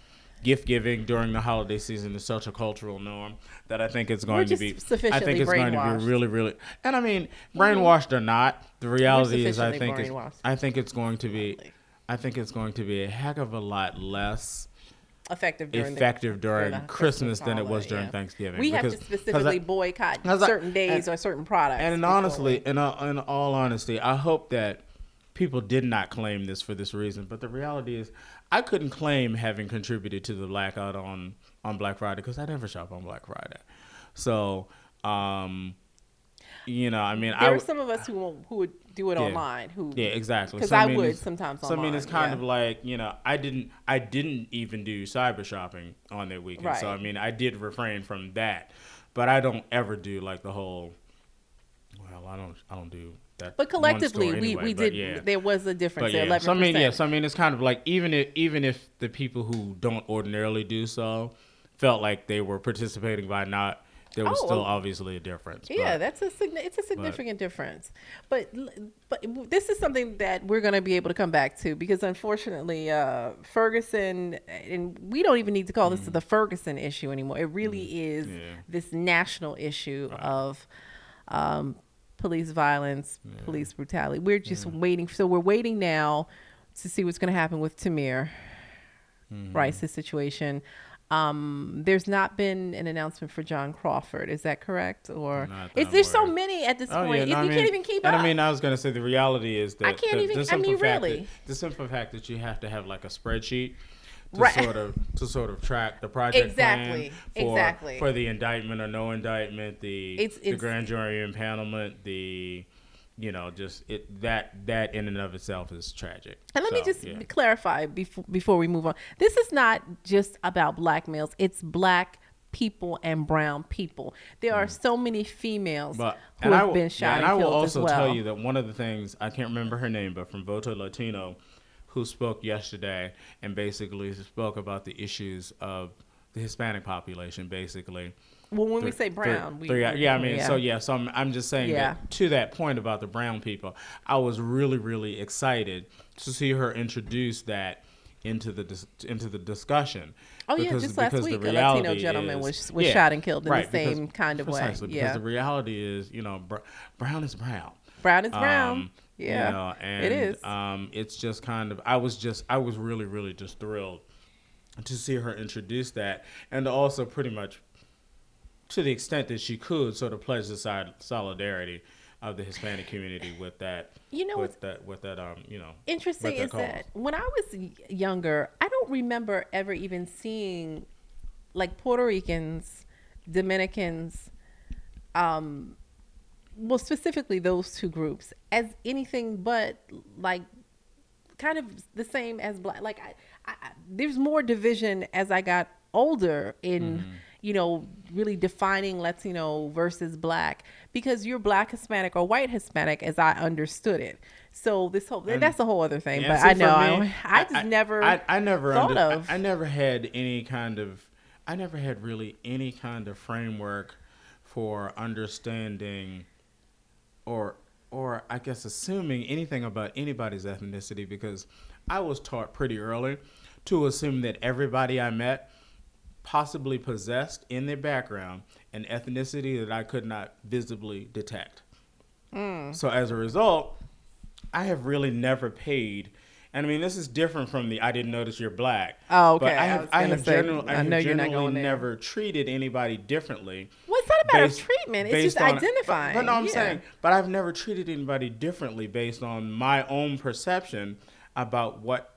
Gift giving during the holiday season is such a cultural norm that I think it's going to be. I think it's going to be really, really. And I mean, brainwashed or not, the reality is, I think it's. I think it's going to be. I think it's going to be a heck of a lot less effective during effective the, during the Christmas than it was during yeah. Thanksgiving. We have to 'cause I- specifically boycott 'cause I- certain days and- or certain products. And honestly, in all, in all honesty, I hope that people did not claim this for this reason. But the reality is, I couldn't claim having contributed to the blackout on on Black Friday because I never shop on Black Friday. So, um, you know, I mean, there I are some of us who who would do it Yeah. online. Who yeah, exactly. 'Cause So, I mean, would sometimes So I mean, it's kind yeah. of like you know, I didn't, I didn't even do cyber shopping on that weekend. So I mean, I did refrain from that, but I don't ever do like the whole. Well, I don't, I don't do that. But collectively, we, anyway, we but did. yeah. There was a difference But there. yeah, Eleven so I mean, percent. yeah, so I mean, it's kind of like even if even if the people who don't ordinarily do so felt like they were participating by not there was Oh, still obviously a difference. Yeah, but- that's a it's a significant difference. But but this is something that we're going to be able to come back to because unfortunately, uh, Ferguson and we don't even need to call this the Ferguson issue anymore. It really is Mm. Yeah. this national issue of um, police violence, police brutality. We're just waiting. So we're waiting now to see what's going to happen with Tamir Mm-hmm. Rice's situation. Um, there's not been an announcement for John Crawford. Is that correct? Or is I'm there's so many at this Oh, point? yeah, no, I you mean- can't even keep up. I mean, I was going to say the reality is that I can't the, even- The I mean, really. That, the simple fact that you have to have like a spreadsheet to Right. sort of to sort of track the project Exactly, plan for, exactly. for the indictment or no indictment, the It's- the it's- grand jury impanelment, the you know just it that that in and of itself is tragic. And let me just yeah. clarify before before we move on. This is not just about black males. It's black people and brown people. There are so many females Mm. But who have will, been shot yeah, and, and I will also as well. tell you that one of the things I can't remember her name, but from Voto Latino, who spoke yesterday and basically spoke about the issues of the Hispanic population, basically. well, when we say brown, we, three- yeah, I mean, so yeah, so I'm, I'm just saying Yeah. that to that point about the brown people, I was really, really excited to see her introduce that into the dis- into the discussion. Oh, yeah, Because- just last because the week, a Latino gentleman is- was- was shot and killed in the same kind of way. precisely, Because Yeah. the reality is, you know, br- brown is brown. brown is brown. Um, yeah, you know, and, it is. Um, it's just kind of. I was just. I was really, really just thrilled to see her introduce that, and also pretty much, to the extent that she could, sort of pledge the side solidarity of the Hispanic community with that. You know with that, with that, um, you know, interesting is cause. that when I was younger, I don't remember ever even seeing like Puerto Ricans, Dominicans, um, well, specifically those two groups as anything but like kind of the same as black. Like I, I, I- there's more division as I got older in Mm-hmm. you know really defining Latino versus black because you're black Hispanic or white Hispanic as I understood it. So this whole And- that's a whole other thing. But I know I, me, I just never I, I never thought under- of. I, I never had any kind of. I never had really any kind of framework for understanding, or or I guess assuming anything about anybody's ethnicity because I was taught pretty early to assume that everybody I met possibly possessed in their background an ethnicity that I could not visibly detect. Mm. So as a result, I have really never paid. And I mean, this is different from the "I didn't notice you're black." Oh, okay. I I have, was I have, say, general, I I have you're not generally going there. never treated anybody differently. well, it's not about a based- treatment. It's just on- identifying. But, but no, I'm Yeah. saying, but I've never treated anybody differently based on my own perception about what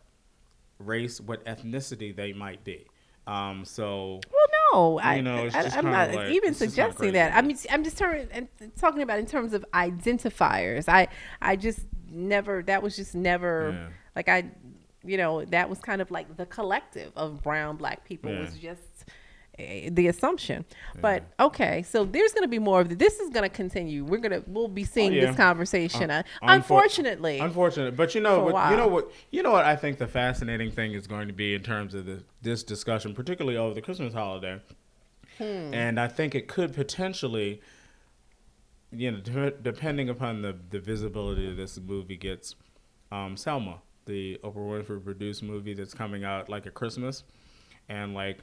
race, what ethnicity they might be. Um, so Well, no, I, You know, I, I'm not like- even suggesting that. I mean, I'm just turning and talking about in terms of identifiers. I, I just never. That was just never Yeah. Like I, you know, that was kind of like the collective of brown black people Yeah. was just eh, the assumption. But okay, so there's going to be more of the, this is going to continue. We're going to we'll be seeing Oh, yeah. this conversation. Un- uh, unfor- unfortunately, but you know what? You know what? You know what? I think the fascinating thing is going to be in terms of the, this discussion, particularly over the Christmas holiday, Hmm. and I think it could potentially, you know, de- depending upon the the visibility this movie gets, um, Selma, the Oprah Winfrey produced movie that's coming out like at Christmas, and like.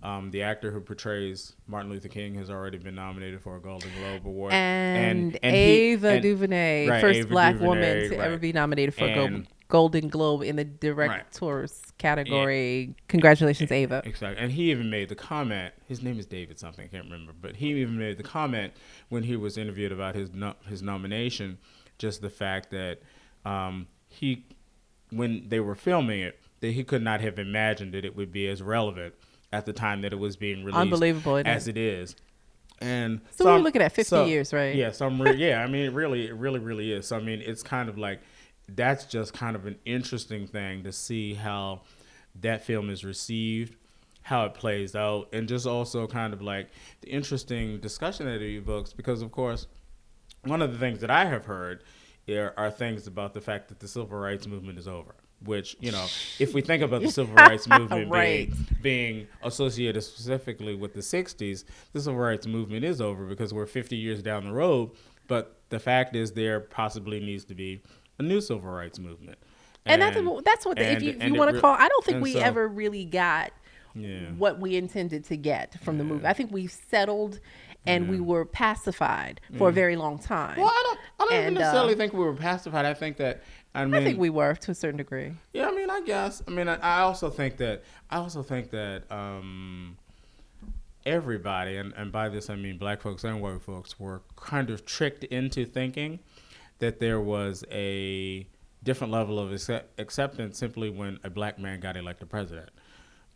Um, the actor who portrays Martin Luther King has already been nominated for a Golden Globe Award, and, and he- Ava and- DuVernay, right, first Ava black DuVernay, woman to right. ever be nominated for a Golden Globe in the director's category. Congratulations, Ava. Exactly. And he even made the comment. His name is David something. I can't remember. But he even made the comment when he was interviewed about his no, his nomination. Just the fact that um, he, when they were filming it, that he could not have imagined that it would be as relevant at the time that it was being released. Unbelievable, as it is. And So we're I'm- looking at 50 years, right? Yeah. So I'm re- yeah. I mean, it really, it really, really is. So I mean, it's kind of like that's just kind of an interesting thing to see how that film is received, how it plays out, and just also kind of like the interesting discussion that it evokes. Because of course, one of the things that I have heard are, are things about the fact that the civil rights movement is over. which you know, if we think about the civil rights movement Right. being being associated specifically with the '60s, the civil rights movement is over because we're 50 years down the road. But the fact is, there possibly needs to be a new civil rights movement. and, that's that's what the, if and- you, if and you want to re- call. I don't think we so- ever really got Yeah. what we intended to get from the movie. I think we've settled and we were pacified for a very long time. Well, I don't. I don't And, uh, necessarily think we were pacified. I think that. I mean, I think we were to a certain degree. Yeah, I mean, I guess. I mean, I, I also think that. I also think that um, everybody, and, and by this I mean black folks and white folks, were kind of tricked into thinking that there was a different level of accept- acceptance simply when a black man got elected president.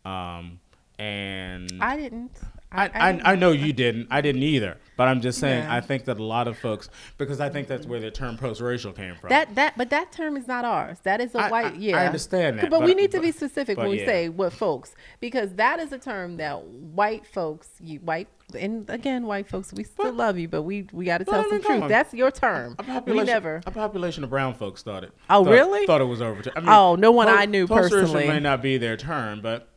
Um, and I didn't. I, I, I know you didn't. I didn't either. But I'm just saying, Yeah. I think that a lot of folks, because I think that's where the term post-racial came from. that that but that term is not ours. That is a I- white. I- I understand that, But, we but- need to be specific when we yeah. say what folks, because that is a term that white folks, you white, and again, white folks, we still But- love you, but we we got to tell some truth. That's your term. a We population, never. a population of brown folks thought it. Oh, thought- really? Thought it was over. I mean, Oh, no one I knew post-racial personally. may not be their term, but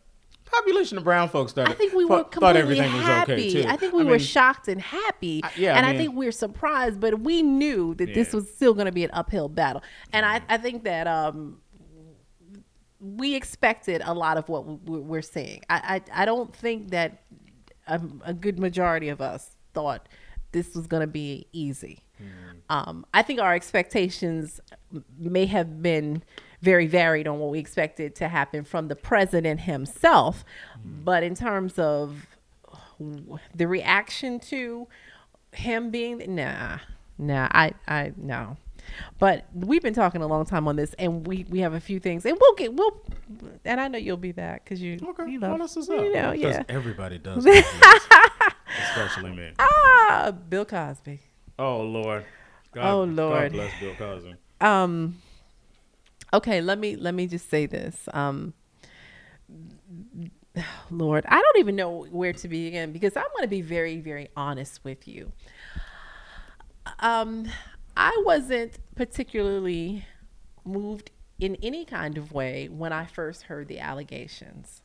population of brown folks thought I think we were thought completely everything happy. was okay too. I think we I were mean, shocked and happy. I- yeah, and I, mean- think we are surprised, but we knew that this was still going to be an uphill battle. And I, I think that um, we expected a lot of what we're seeing. I, I, I don't think that a, a good majority of us thought this was going to be easy. Um, I think our expectations may have been very varied on what we expected to happen from the president himself, but in terms of the reaction to him being nah, nah, I, I no. But we've been talking a long time on this, and we we have a few things, and we'll get we'll, and I know you'll be back because you Okay, you well, love is you know yeah everybody does, especially me. ah Bill Cosby. Oh Lord. God, Oh, Lord. God bless Bill Cosby. um okay let me let me just say this um lord i don't even know where to begin because i'm going to be very very honest with you. Um i wasn't particularly moved in any kind of way when i first heard the allegations.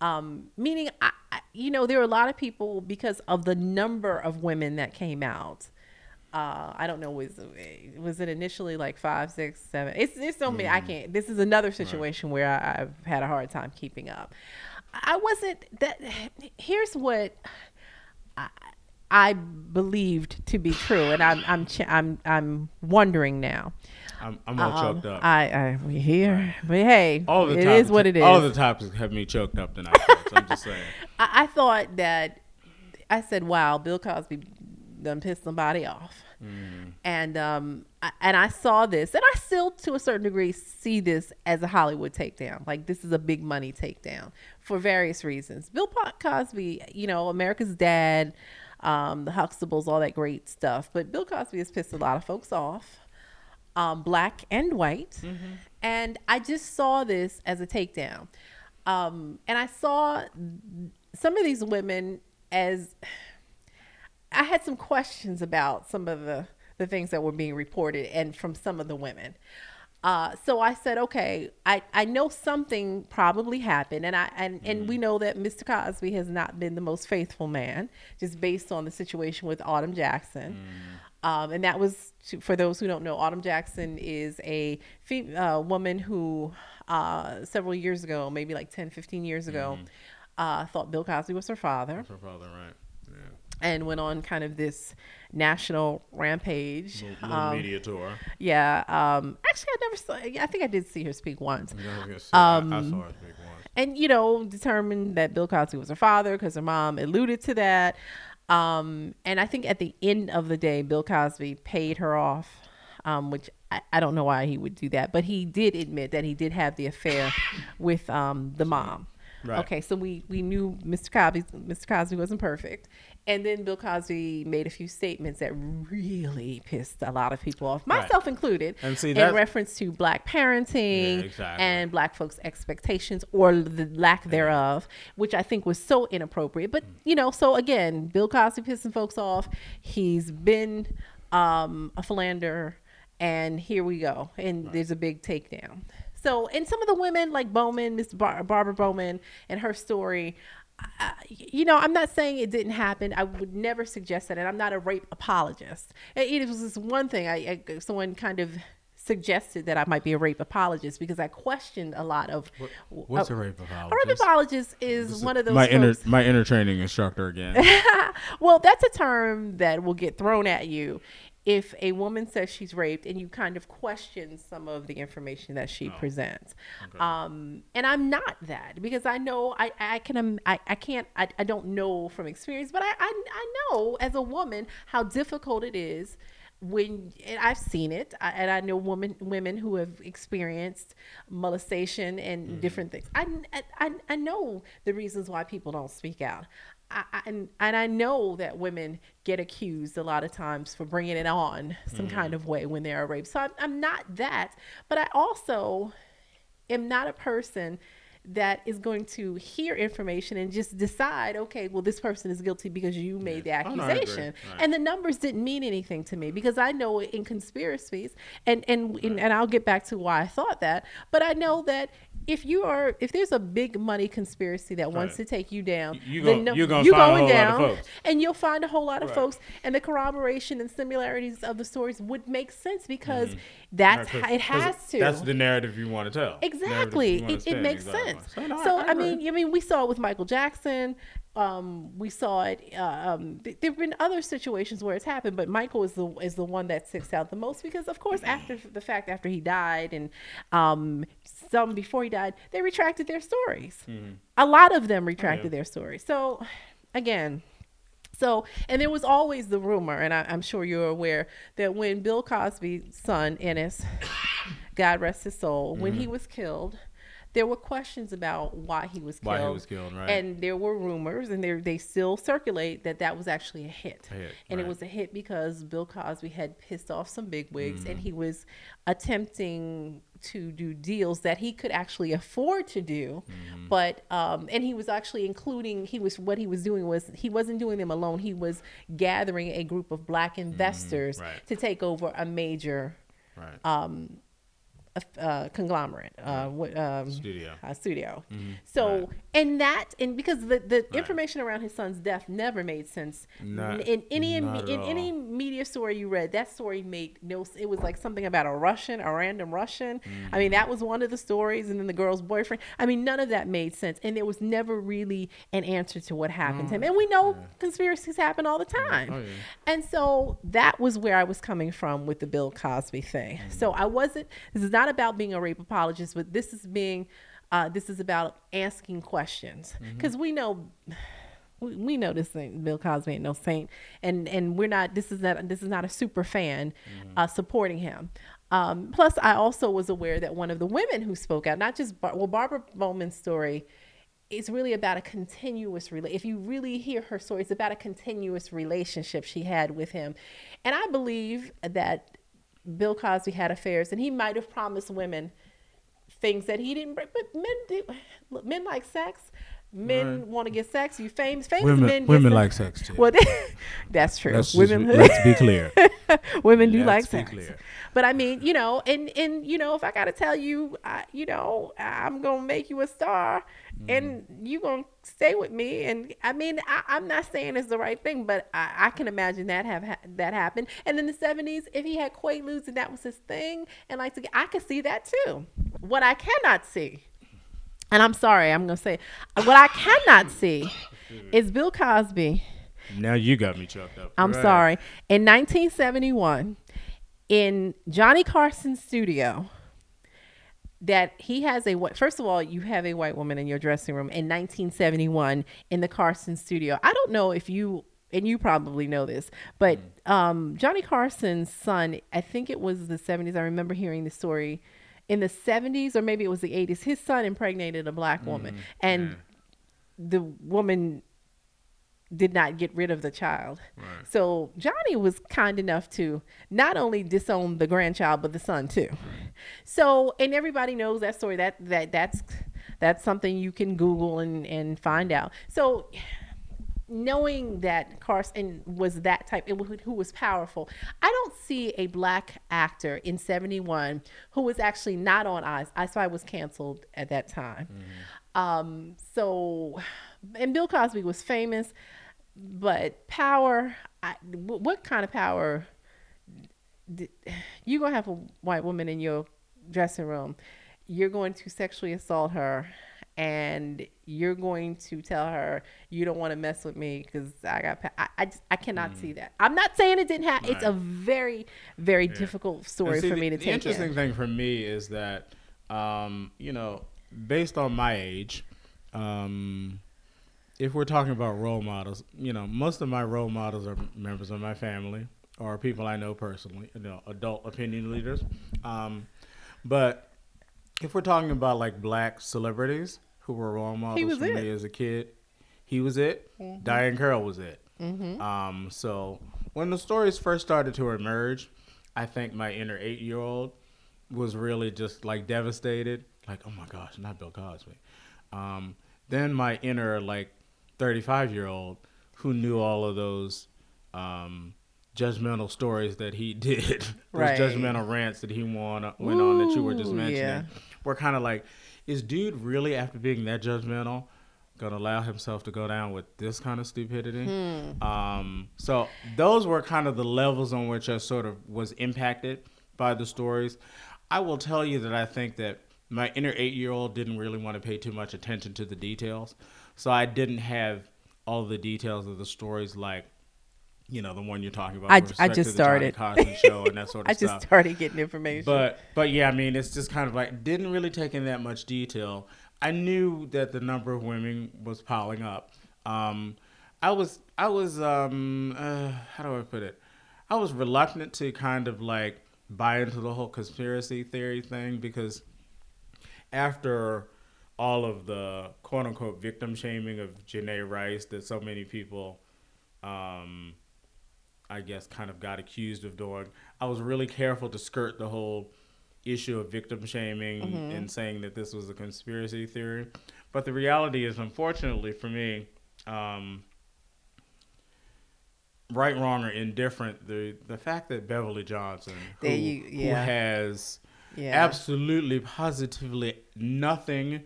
Um, meaning I, you know there were a lot of people because of the number of women that came out uh, I don't know was was it initially like five, six, seven? It's it's so many. I can't. This is another situation where I, I've had a hard time keeping up. I wasn't that. Here's what I, I believed to be true, and I'm I'm ch- I'm I'm wondering now. I'm, I'm all Um, choked up. I I we here, but hey, all the it topics, is what it is. All the topics have me choked up tonight. folks. I'm just saying. I, I thought that I said, "Wow, Bill Cosby done pissed somebody off," and um, I, and I saw this, and I still, to a certain degree, see this as a Hollywood takedown. Like this is a big money takedown for various reasons. Bill Cosby, you know, America's Dad, um, the Huxtables, all that great stuff, but Bill Cosby has pissed a lot of folks off. Um, black and white, and I just saw this as a takedown, um, and I saw some of these women as I had some questions about some of the the things that were being reported and from some of the women. Uh, so I said, okay, I, I know something probably happened, and I and, and we know that Mr. Cosby has not been the most faithful man, just based on the situation with Autumn Jackson. Um, and that was to, for those who don't know, Autumn Jackson is a fem- uh, woman who uh, several years ago, maybe like 10, 15 years ago, uh, thought Bill Cosby was her father Her father, right? And went on kind of this national rampage. Little, little Um, media tour. yeah. Um, actually, I never saw. I think I did see her speak once, Yeah, I was I- I, Um, saw her speak once. and you know, determined that Bill Cosby was her father because her mom alluded to that. Um, and I think at the end of the day, Bill Cosby paid her off, um, which I, I don't know why he would do that, but he did admit that he did have the affair with um, the mom. Right. Okay, so we we knew Mr. Cosby Mr. Cosby wasn't perfect, and then Bill Cosby made a few statements that really pissed a lot of people off, Right. myself included, And see, in reference to black parenting Yeah, exactly. and black folks' expectations or the lack thereof, which I think was so inappropriate. But you know, so again, Bill Cosby pissing folks off. He's been um, a philanderer, and here we go, and there's a big takedown. So, and some of the women like Bowman, Miss Bar- Barbara Bowman, and her story. Uh, you know, I'm not saying it didn't happen. I would never suggest that, and I'm not a rape apologist. It, was this one thing. I, I someone kind of suggested that I might be a rape apologist because I questioned a lot of. What's a rape apologist? A rape apologist is one of those. My inner my inner training instructor again. well, that's a term that will get thrown at you if a woman says she's raped and you kind of question some of the information that she presents. Um, and I'm not that because I know I, I can um, I, I can't I, I don't know from experience, but I, I I know as a woman how difficult it is when and I've seen it, I, and I know women women who have experienced molestation and different things. I, I I know the reasons why people don't speak out. I, I, and and I know that women get accused a lot of times for bringing it on some kind mm. of way when they are raped. So I'm, I'm not that, but I also am not a person that is going to hear information and just decide, okay, well, this person is guilty because you made the Oh, no, accusation. Right. And the numbers didn't mean anything to me because I know in conspiracies, and and and, and I'll get back to why I thought that, but I know that. If you are, if there's a big money conspiracy that wants to take you down, You then gon- no- you're gonna you find a going lot of down, and you'll find a whole lot of Right. folks, and the corroboration and similarities of the stories would make sense because that's Mm-hmm. Right, 'cause- how it has to. That's the narrative you want to tell. Exactly. It, it makes exactly. sense. So, no, So, I, agree. mean, I mean, we saw it with Michael Jackson. Um, we saw it. Uh, um, th- there've been other situations where it's happened, but Michael is the is the one that sticks out the most because, of course, after the fact, after he died, and um, some before he died, they retracted their stories. Mm-hmm. A lot of them retracted yeah. their stories. So, again. So, and there was always the rumor, and I, I'm sure you're aware that when Bill Cosby's son, Ennis, God rest his soul, when Mm-hmm. he was killed, there were questions about why he was killed. Why he was killed, right. And there were rumors, and they they still circulate that that was actually a hit. A hit, and it was a hit because Bill Cosby had pissed off some bigwigs, Mm-hmm. and he was attempting to do deals that he could actually afford to do, Mm-hmm. but um, and he was actually including he was what he was doing was he wasn't doing them alone. He was gathering a group of black investors Mm-hmm. right. to take over a major right. um, uh, conglomerate uh, what, um, Studio. uh, studio. So Right. and that and because the, the information around his son's death never made sense Not- in any in any media story you read. That story made no. It was like something about a Russian, a random Russian. I mean, that was one of the stories, and then the girl's boyfriend. I mean, none of that made sense, and there was never really an answer to what happened to him. And we know conspiracies happen all the time. Oh, yeah. And so that was where I was coming from with the Bill Cosby thing. So I wasn't, this is not about being a rape apologist, but this is being, uh, this is about asking questions. Because we know, we, we know this thing, Bill Cosby ain't no saint. And, and we're not, this is not, this is not a super fan uh, supporting him. Um, plus, I also was aware that one of the women who spoke out, not just, Bar- well, Barbara Bowman's story, is really about a continuous rela- if you really hear her story it's about a continuous relationship she had with him and i believe that bill cosby had affairs and he might have promised women things that he didn't break. but men do men like sex men Right. want to get sex you famous famous Women, men women sex. like sex too. well that's true let's, just, women let's be clear. women do like Let's be sex. clear. But I mean, you know, and and you know, if I gotta tell you, I, you know, I'm gonna make you a star, Mm-hmm. and you gonna stay with me. And I mean, I, I'm not saying it's the right thing, but I, I can imagine that have ha- that happened. And in the '70s, if he had Quaaludes and that was his thing, and like to get, I could see that too. What I cannot see, and I'm sorry, I'm gonna say, what I cannot see, is Bill Cosby. Now you got me choked up. I'm Right. sorry. In 1971, in Johnny Carson's studio, that he has a wh- first of all, you have a white woman in your dressing room in 1971 in the Carson studio. I don't know if you and you probably know this, but um, Johnny Carson's son, I think it was the 70s. I remember hearing the story in the 70s or maybe it was the 80s. His son impregnated a black woman, and the woman did not get rid of the child. Right. So Johnny was kind enough to not only disown the grandchild but the son too. So and everybody knows that story. That that that's that's something you can Google and and find out. So knowing that Carson was that type, who was powerful, I don't see a black actor in 71 who was actually not on Eyes. I saw Spy was canceled at that time. Mm-hmm. Um, so, and Bill Cosby was famous, but power, I, what kind of power? You're going to have a white woman in your dressing room. You're going to sexually assault her and you're going to tell her you don't want to mess with me because I got. I, I just I cannot mm. see that. I'm not saying it didn't happen. Right. It's a very very yeah. difficult story see, for me to the, take. The interesting in. thing for me is that, um, you know, based on my age, um, if we're talking about role models, you know, most of my role models are members of my family or people I know personally. You know, adult opinion leaders. Um, but if we're talking about like black celebrities who were role models for it. me as a kid, he was it. Mm-hmm. Diahann Carroll was it. Mm-hmm. Um, so when the stories first started to emerge, I think my inner eight year old was really just like devastated. Like, oh my gosh, not Bill Cosby. Um, then my inner like 35 year old who knew all of those um, judgmental stories that he did, those right. judgmental rants that he went, went Ooh, on that you were just mentioning, yeah. were kind of like, is dude really after being that judgmental? Gonna allow himself to go down with this kind of stupidity. Hmm. Um, so those were kind of the levels on which I sort of was impacted by the stories. I will tell you that I think that my inner eight year old didn't really want to pay too much attention to the details. So I didn't have all the details of the stories like you know the one you're talking about. I, I just started show and that sort of I stuff. just started getting information. But but yeah, I mean it's just kind of like didn't really take in that much detail. I knew that the number of women was piling up. Um, I was I was um, uh, how do I put it? I was reluctant to kind of like buy into the whole conspiracy theory thing because after all of the quote unquote victim shaming of Janay Rice that so many people um, I guess, kind of got accused of doing. I was really careful to skirt the whole issue of victim shaming mm-hmm. and saying that this was a conspiracy theory. But the reality is, unfortunately for me, um, right, wrong, or indifferent, the the fact that Beverly Johnson, who, you, yeah. who has yeah. absolutely, positively nothing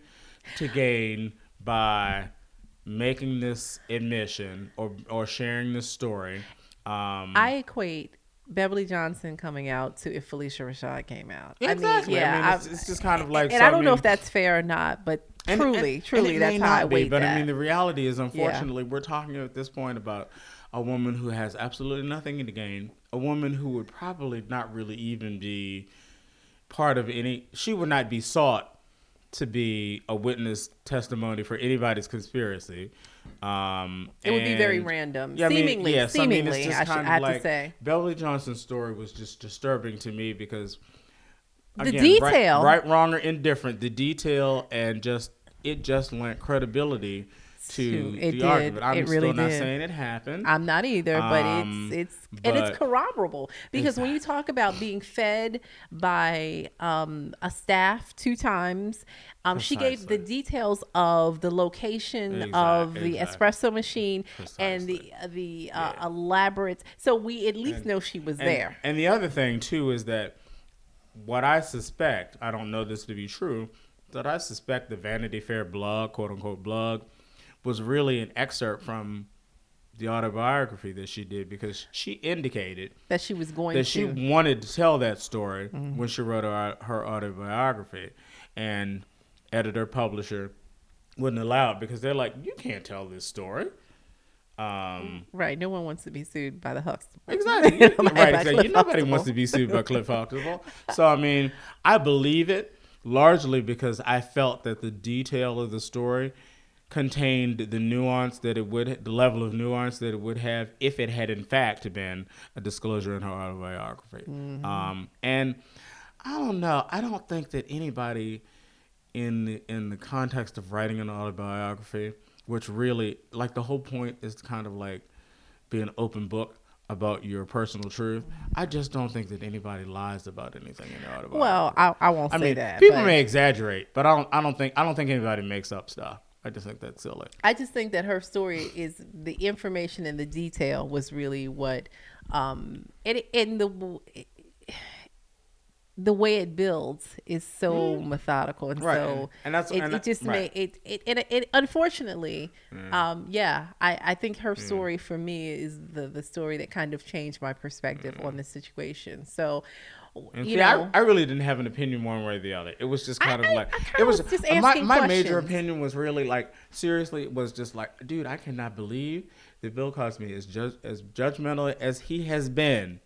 to gain by making this admission or or sharing this story um, I equate Beverly Johnson coming out to if Phylicia Rashad came out. Exactly. I mean, yeah, I mean, it's, it's, just kind of like. And I don't know if that's fair or not, but and, truly, and, truly, that's how I weight But that. I mean, the reality is, unfortunately, yeah. we're talking at this point about a woman who has absolutely nothing to gain, a woman who would probably not really even be part of any. She would not be sought to be a witness testimony for anybody's conspiracy. Um, it would be very random. Yeah, seemingly, I mean, seemingly, I, mean, I should have like, to say. Beverly Johnson's story was just disturbing to me because again, the detail, right, right, wrong, or indifferent, the detail and just it just lent credibility to it the did. argument. I'm it really still not saying it happened. I'm not either, but um, it's it's but and it's corroborable because exactly. when you talk about being fed by um, a staff two times, um, she gave the details of the location exactly. of the exactly. espresso machine Precisely. and the the uh, yeah. elaborate. So we at least and, know she was and, there. And the other thing too is that what I suspect, I don't know this to be true, that I suspect the Vanity Fair blog, quote unquote blog was really an excerpt from the autobiography that she did because she indicated that she was going that to. she wanted to tell that story mm-hmm. when she wrote her, her autobiography, and editor publisher wouldn't allow it because they're like, you can't tell this story. Um, right. No one wants to be sued by the Huxtable. Exactly. right. Exactly. Nobody wants to be sued by Cliff Huxtable. So I mean, I believe it largely because I felt that the detail of the story contained the nuance that it would, the level of nuance that it would have if it had in fact been a disclosure in her autobiography. Mm-hmm. Um, and I don't know. I don't think that anybody in the, in the context of writing an autobiography, which really like the whole point is to kind of like be an open book about your personal truth. I just don't think that anybody lies about anything in their autobiography. Well, I, I won't I say mean, that. People but... may exaggerate, but I don't. I don't think. I don't think anybody makes up stuff. I just think that's silly. I just think that her story is the information and the detail was really what, um, and and the the way it builds is so mm. methodical and right. so and that's it, and it just right. made it it, it, it unfortunately mm. um yeah I I think her mm. story for me is the the story that kind of changed my perspective on the situation so and you see, know, I, I really didn't have an opinion one way or the other. It was just kind I, of like I, it was, was just uh, my, my major opinion was really like seriously it was just like dude I cannot believe that Bill Cosby is just as judgmental as he has been.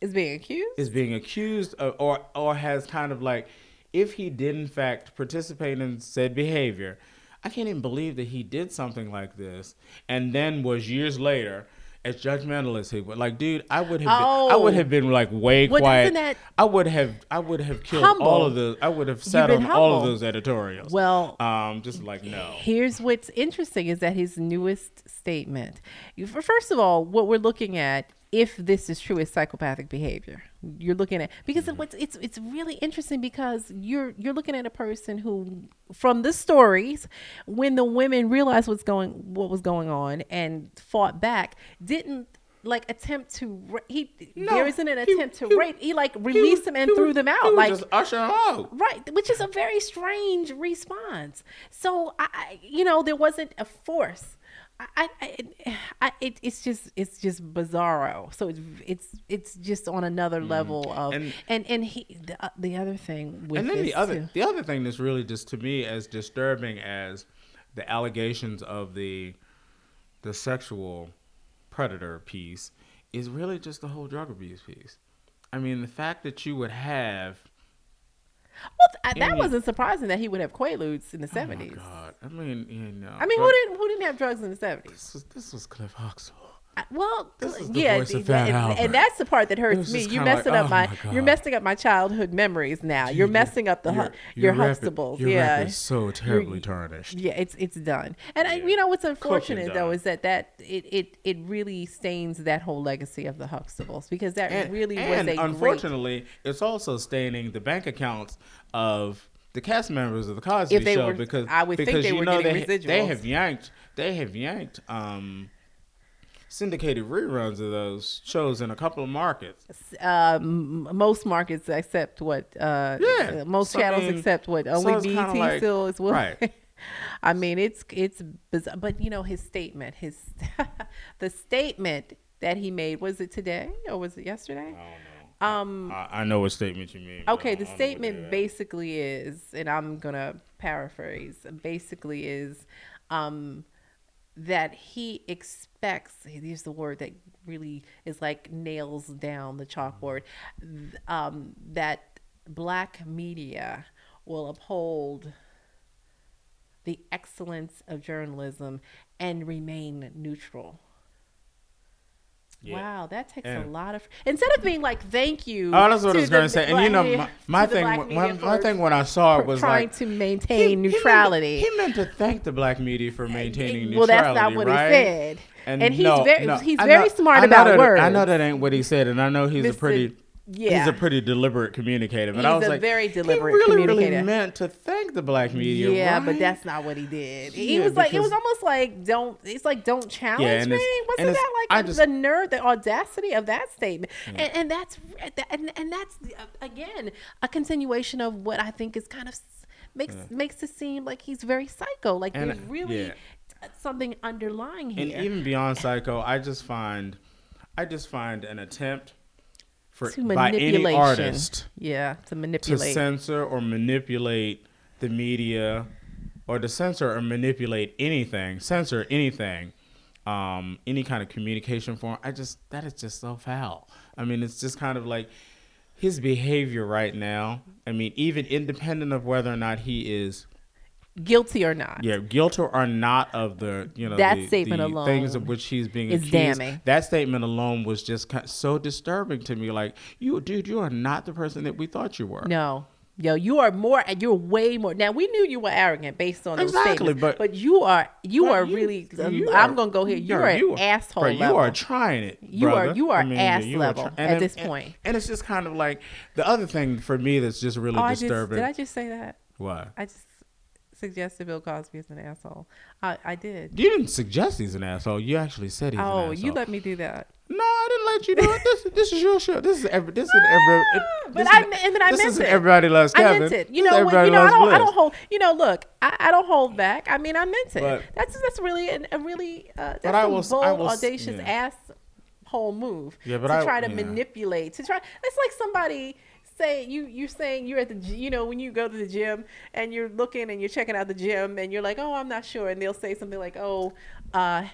Is being accused? Is being accused of, or or has kind of like if he did in fact participate in said behavior i can't even believe that he did something like this and then was years later as judgmental as he was like dude i would have oh. been, i would have been like way well, quiet that i would have i would have killed humble. all of those i would have sat on humble. all of those editorials well um just like no here's what's interesting is that his newest statement first of all what we're looking at if this is true is psychopathic behavior. You're looking at because mm-hmm. what's it's it's really interesting because you're you're looking at a person who from the stories when the women realized what's going what was going on and fought back didn't like attempt to he no, there isn't an attempt he, to he, rape. He like released he, them and threw them out like just usher out. Right which is a very strange response. So i you know there wasn't a force I, I, I it, it's just it's just bizarro. So it's it's it's just on another mm. level of and and, and he the, uh, the other thing with and then the other too. the other thing that's really just to me as disturbing as the allegations of the the sexual predator piece is really just the whole drug abuse piece. I mean, the fact that you would have well, th- that wasn't surprising that he would have quaaludes in the oh seventies. Oh god! I mean, you know. I mean, who didn't who didn't have drugs in the seventies? This was this was Cliff Huxtable. Well, yeah, and, and, that's the part that hurts me. You're messing like, up oh my, my you're messing up my childhood memories now. You're messing up the your, your, your Huxtables. Your yeah, is so terribly tarnished. Yeah, it's it's done. And yeah. I, you know what's unfortunate though is that that it, it it really stains that whole legacy of the Huxtables because that and, really and was a unfortunately great, it's also staining the bank accounts of the cast members of the Cosby Show were, because I would because think they you were know they, residuals. they have yanked they have yanked um, syndicated reruns of those shows in a couple of markets. Um, most markets except what uh, yeah, most so, channels I mean, except what only so BET like, still is. Right. I mean, it's it's bizarre. but you know his statement, his the statement that he made was it today or was it yesterday? Um, I, I, know what statement you mean. Okay, the statement basically is, and I'm gonna paraphrase. Basically, is um, that he expects. he Here's the word that really is like nails down the chalkboard. Um, that black media will uphold the excellence of journalism and remain neutral. Yeah. Wow, that takes and a lot of. Instead of being like, "Thank you." Oh, that's what I was going to say. And you know, my, my thing, my, my thing when I saw it was trying like to maintain he, neutrality. He meant, to, he meant, to, thank the black media for maintaining well, neutrality. Well, that's not what right? he said. And, and he's no, very no, he's very know, smart about that, words. I know that ain't what he said, and I know he's Mr. a pretty yeah. He's a pretty deliberate communicator. But He's I was a like, very deliberate he really, communicator. really meant to thank the black media. Yeah, right? but that's not what he did. He Yeah, was like, it was almost like, don't. It's like, don't challenge Yeah, me. Wasn't that like just- the nerve, the audacity of that statement? And, and that's and, and that's uh, again a continuation of what I think is kind of makes makes it seem like he's very psycho. Like And, there's really yeah. something underlying here. And even beyond psycho, I just find, I just find an attempt for to by any artist yeah, to manipulate, to censor or manipulate the media, or to censor or manipulate anything, censor anything, um, any kind of communication form. I just that is just so foul. I mean, it's just kind of like his behavior right now. I mean, even independent of whether or not he is Guilty or not. yeah, guilty or not of the you know That the, statement the alone things of which he's being is accused. damning. That statement alone was just kind so disturbing to me. Like you, dude, you are not the person that we thought you were. No. Yo, you are more. You're way more. Now we knew you were arrogant based on those Exactly, statements, but- but you are. You are you- really. you um, I'm are- gonna go here. You're, you an are- asshole bro, level. You are trying it. You are- you are I mean, ass you are level try- at and- this and- point. And it's just kind of like the other thing for me that's just really oh, I just, disturbing. did I just say that? Why? I just suggested Bill Cosby is an asshole. I, I did. You didn't suggest he's an asshole. You actually said he's Oh, an asshole. you let me do that. No, I didn't let you do it. This, this is your show. This is every. This is every. It, But I is- me- and then I this meant is it. Everybody loves I Kevin. meant it. You know, when, you know, I don't, I don't hold. You know, look, I, I don't hold back. I mean, I meant it. But- that's that's really an, a really uh, that's will bold, I will audacious yeah. ass whole move. Yeah, but to I- try to yeah. manipulate, to try. It's like somebody say you you're saying you're at the you know when you go to the gym and you're looking and you're checking out the gym and you're like oh I'm not sure. And they'll say something like oh uh,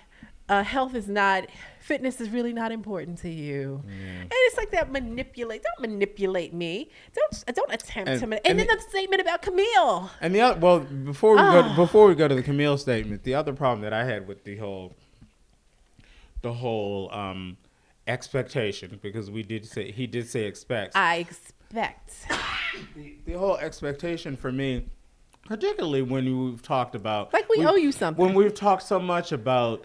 uh, health is not fitness is really not important to you. And it's like that manipulate don't manipulate me. Don't don't attempt And- to man- and and, then the- the statement about Camille. And the other, well, before we go Ah. before we go to the Camille statement, the other problem that I had with the whole, the whole um, expectation, because we did say he did say expects. I expect the, the whole expectation for me, particularly when we've talked about like we, we- owe you something. when we've talked so much about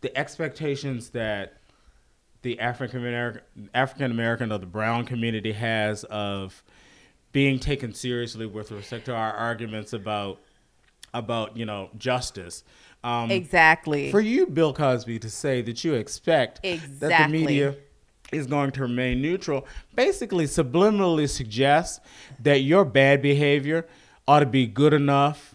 the expectations that the African American African American or the brown community has of being taken seriously with respect to our arguments about about you know justice. Um, exactly. for you, Bill Cosby, to say that you expect that the media is going to remain neutral, basically subliminally suggests that your bad behavior ought to be good enough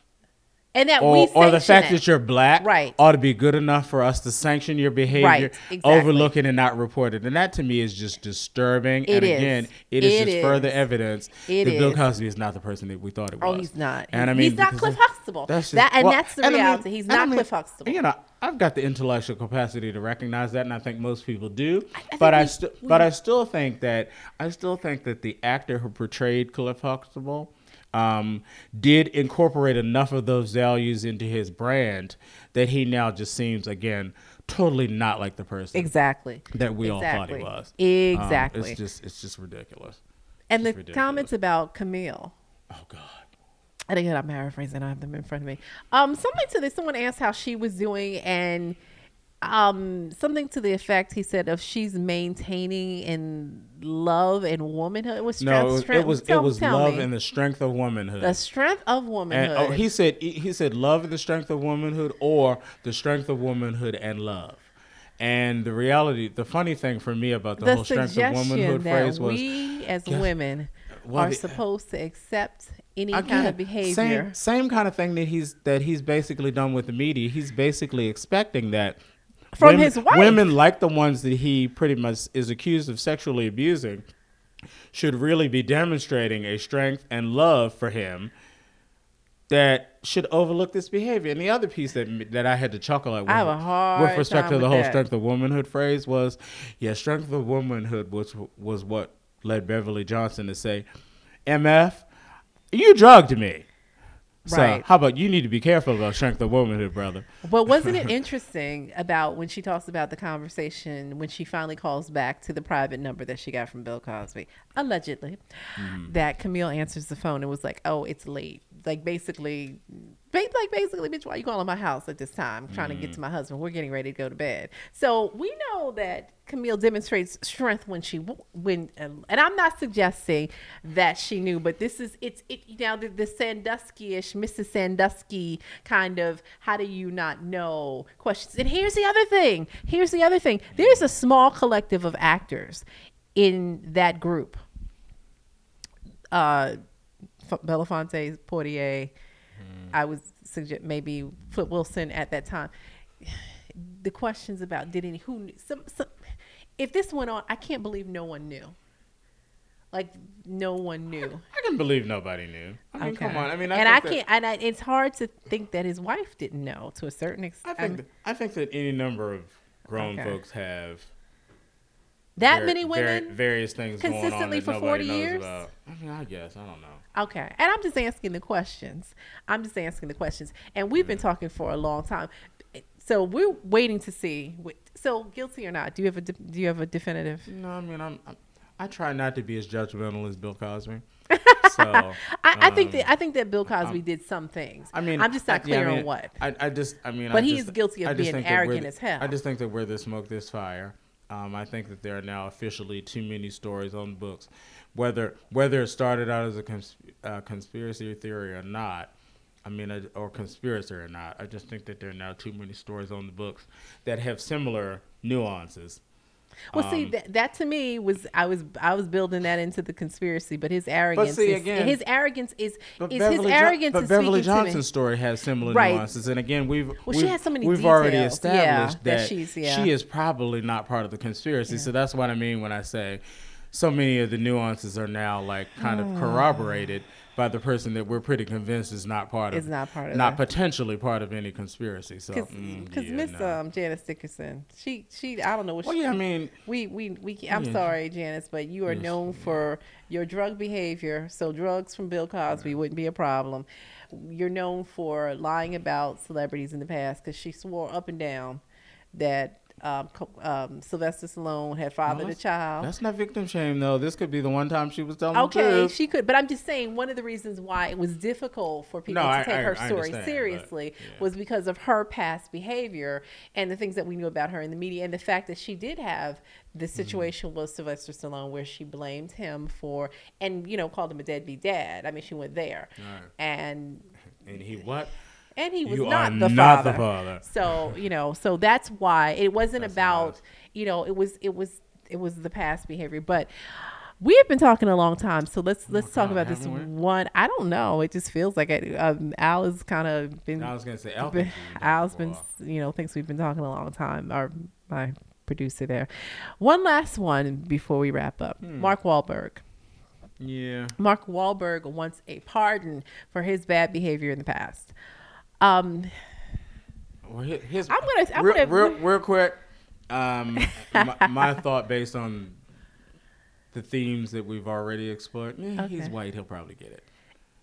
and that or, or the fact it. that you're black Right. ought to be good enough for us to sanction your behavior, Right, exactly. overlook it and not report it. And that to me is just disturbing. It and is. again, it is just is. further evidence It that Bill. Cosby is not the person that we thought it oh, was. Oh, he's not. And I mean He's not Cliff Huxtable. That's just- That- and well, that's the and I mean- He's and I not mean, Cliff Huxtable. You know, I've got the intellectual capacity to recognize that, and I think most people do. I but I we- but I still think that I still think that the actor who portrayed Cliff Huxtable um, did incorporate enough of those values into his brand that he now just seems again totally not like the person exactly that we all thought he Exactly. was. Um, Exactly. it's just it's just ridiculous. and the ridiculous. comments about Camille Oh God. I and again I'm paraphrasing I have them in front of me um something to this someone asked how she was doing and um something to the effect he said of she's maintaining in love and womanhood it was No, strength, it was strength. it was, Tell- it was love me. and the strength of womanhood. the strength of womanhood And oh, he said he said love and the strength of womanhood, or the strength of womanhood and love. And the reality, the funny thing for me about the, the whole strength of womanhood phrase was we as women Well, are the- supposed to accept any kind of behavior. Same, same kind of thing that he's that he's basically done with the media. He's basically expecting that From women, his wife. women like the ones that he pretty much is accused of sexually abusing should really be demonstrating a strength and love for him that should overlook this behavior. And the other piece that that I had to chuckle at I have a with, respect to the whole that. strength of womanhood phrase was, yeah, strength of womanhood was was what led Beverly Johnson to say, "MF, you drugged me." So Right. how about you need to be careful about strength of womanhood, brother? But wasn't it interesting about when she talks about the conversation when she finally calls back to the private number that she got from Bill Cosby, allegedly, Mm-hmm. that Camille answers the phone and was like, "Oh, it's late." Like basically, ba- like basically, bitch, why you calling my house at this time? I'm trying to Mm-hmm. get to my husband. We're getting ready to go to bed. So we know that Camille demonstrates strength when she when, and I'm not suggesting that she knew, but this is it's it you know the, the Sandusky-ish, Mrs. Sandusky kind of how do you not know questions. And here's the other thing. Here's the other thing. There's a small collective of actors in that group. Uh, Belafonte, Poitier. I would suggest maybe Flip Wilson at that time. The questions about did any who knew, some, some if this went on, I can't believe no one knew. Like no one knew. I can believe nobody knew. I mean, come on. I mean, I and I think that- can't. And I, it's hard to think that his wife didn't know to a certain extent. I think that, I think that any number of grown Okay. folks have that var- many var- women. various things going on consistently for 40 knows years? about. I mean, I guess I don't know. Okay. And I'm just asking the questions. I'm just asking the questions. And we've been talking for a long time. So we're waiting to see. So guilty or not? Do you have a de- do you have a definitive? No, I mean, I'm, I'm I try not to be as judgmental as Bill Cosby. So I, I think um, that I think that Bill Cosby did some things. I mean, I'm just not I- yeah, I clear mean, on what. I, I just, I mean, But I he just- is guilty of being think arrogant the- as hell. I just think that where there's smoke, there's fire. Um, I think that there are now officially too many stories on the books, whether whether it started out as a cons- uh, conspiracy theory or not. I mean, a- or conspiracy or not. I just think that there are now too many stories on the books that have similar nuances. Well, see, Um, that, that to me was I was I was building that into the conspiracy, but his arrogance, But see, is, again- his arrogance is But is his Jo- arrogance but is Beverly speaking to. Johnson's story has similar Right. nuances, and again, we've Well, she we've, has so many we've already details, yeah, established that that, she's- yeah. she is probably not part of the conspiracy. So that's what I mean when I say so many of the nuances are now like kind of corroborated by the person that we're pretty convinced is not part of Is not part of not the- potentially part of any conspiracy. So because mm, yeah, Miss no. um, Janice Dickinson, she she I don't know what well, she, yeah, I mean, we we we I'm Yeah. sorry, Janice, but you are Yes, known for your drug behavior. So drugs from Bill Cosby wouldn't be a problem. You're known for lying about celebrities in the past because she swore up and down that um, um, Sylvester Stallone had fathered a child. that's not victim shame though. This could be the one time she was telling the Okay, she could, but I'm just saying one of the reasons why it was difficult for people No, to I- take I- her I story understand, but, seriously yeah. was because of her past behavior and the things that we knew about her in the media, and the fact that she did have the Mm-hmm. situation with Sylvester Stallone where she blamed him for, and you know, called him a deadbeat dad. I mean, she went there, Right. and and he what? And he was You not, the, not the father. father. So you know, so that's why it wasn't That's about nice. you know it was it was it was the past behavior, but. We have been talking a long time, so let's let's talk God, about this we? one. I don't know. It just feels like it. Um, Al has kind of been. I was gonna say Al been- thinks we've been Al's been, you know, thinks we've been talking a long time. Or my producer there. One last one before we wrap up. Hmm. Mark Wahlberg. Yeah. Mark Wahlberg wants a pardon for his bad behavior in the past. Um, Well, his, I'm gonna- I'm real, gonna- real, real quick. Um, my, my thought based on the themes that we've already explored. Yeah, he's white. He'll probably get it.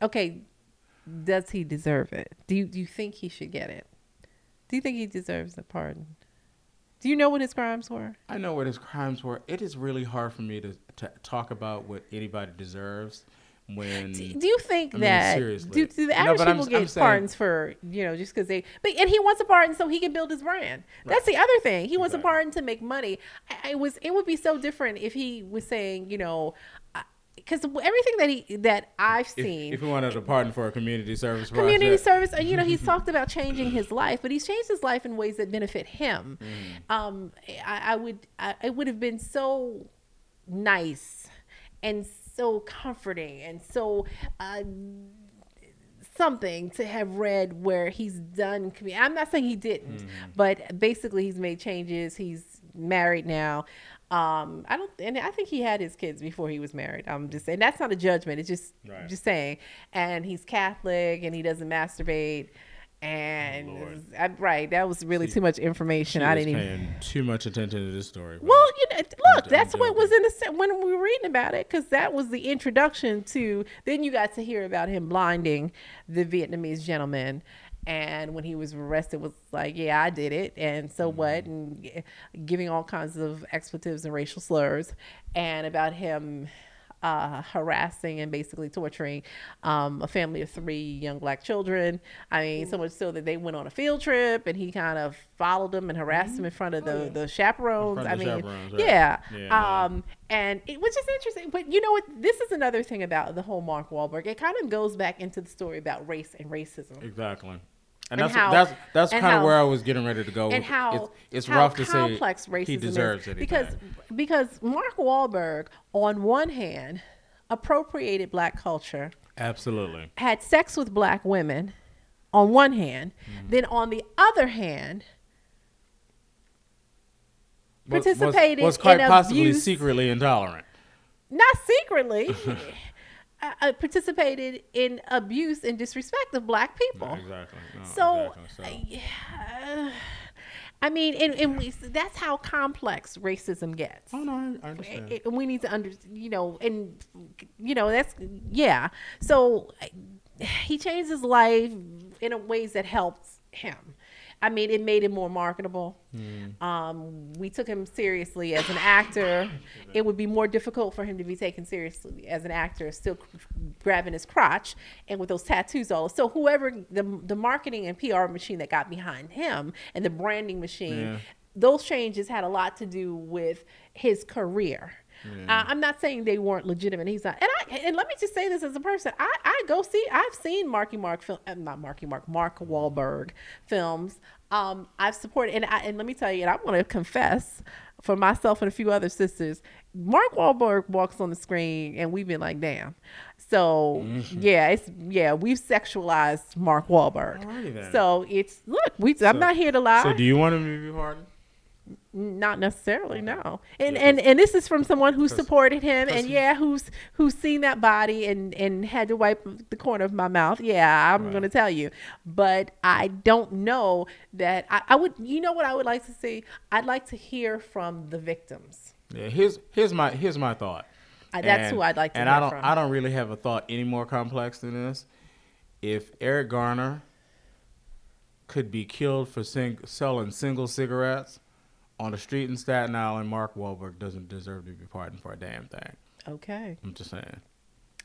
okay, does he deserve it? Do you do you think he should get it? Do you think he deserves a pardon? Do you know what his crimes were? I know what his crimes were. It is really hard for me to, to talk about what anybody deserves when. Do, you think I mean, that seriously. do, do the No, average I'm- people I'm get saying- pardons for you know just because they but and he wants a pardon so he can build his brand. That's the other thing. He wants a pardon to make money. I, I was it would be so different if he was saying you know because everything that he that I've seen if he wanted a pardon for a community service community project, service uh, you know he's talked about changing his life but he's changed his life in ways that benefit him Mm. um i, I would I, it would have been so nice and so comforting and so uh something to have read where he's done commu- i'm not saying he didn't Mm-hmm. but basically he's made changes he's married now um i don't and i think he had his kids before he was married i'm just saying that's not a judgment it's just Right. just saying and he's catholic and he doesn't masturbate and Lord. I, right that was really She- too much information i didn't even paying too much attention to this story. well, you know, look, I'm that's what was in the when we were reading about it because that was the introduction to. Then you got to hear about him blinding the Vietnamese gentleman, and when he was arrested, was like, "Yeah, I did it," and so Mm-hmm. what, and giving all kinds of expletives and racial slurs, and about him. Uh, harassing and basically torturing um, a family of three young black children. I mean, so much so that they went on a field trip and he kind of followed them and harassed them in front of the, the chaperones. In I the mean, chaperones, right. yeah. Yeah, no. um, and it was just interesting. But you know what? This is another thing about the whole Mark Wahlberg. It kind of goes back into the story about race and racism. Exactly. And And, that's how- that's that's kind of where I was getting ready to go. and how it's, it's how rough to say racism he deserves is it because because Mark Wahlberg on one hand appropriated black culture, absolutely. had sex with black women on one hand, Mm-hmm. then on the other hand Was- was- participated was, quite in possibly abuse. secretly intolerant. not secretly, uh, participated in abuse and disrespect of black people. Exactly. No, So, exactly. uh, I mean, and, and we, that's how complex racism gets. oh no, I, understand. And we need to under, you know, and you know that's yeah. So he changed his life in ways that helped him. I mean, it made him more marketable. Um, we took him seriously as an actor. It would be more difficult for him to be taken seriously as an actor, still grabbing his crotch and with those tattoos all. So whoever the the marketing and PR machine that got behind him and the branding machine, Yeah. those changes had a lot to do with his career. Uh, I'm not saying they weren't legitimate. He's not. And I and let me just say this as a person. I, I go see. I've seen Marky Mark film. Uh, not Marky Mark. Mark Wahlberg films. Um, I've supported. And I, and let me tell you. And I want to confess for myself and a few other sisters. Mark Wahlberg walks on the screen, and we've been like, damn. So Mm-hmm. yeah, it's yeah, we've sexualized Mark Wahlberg. So it's look, we. I'm not here to lie. So do you want him to be pardoned? Not necessarily, no. And and and this is from someone who supported him and yeah, who's who's seen that body and and had to wipe the corner of my mouth. Yeah, I'm Right. gonna tell you, but I don't know that I, I would. You know what I would like to see? I'd like to hear from the victims. Yeah, here's here's my here's my thought. Uh, that's who I'd like to And hear I don't from. I don't really have a thought any more complex than this. If Eric Garner could be killed for sing, selling single cigarettes on the street in Staten Island, Mark Wahlberg doesn't deserve to be pardoned for a damn thing. Okay, I'm just saying.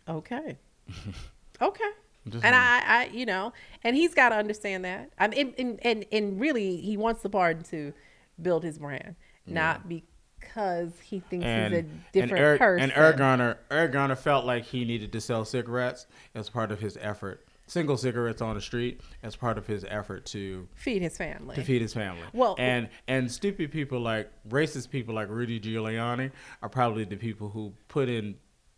okay, okay. Just And. I, I, you know, and he's got to understand that. I mean, and, and and really, he wants the pardon to build his brand, not because he thinks and, he's a different and Eric, person. And Eric Garner felt like he needed to sell cigarettes as part of his effort, single cigarettes on the street as part of his effort to feed his family. to feed his family. Well- and and stupid people like racist people like Rudy Giuliani are probably the people who put in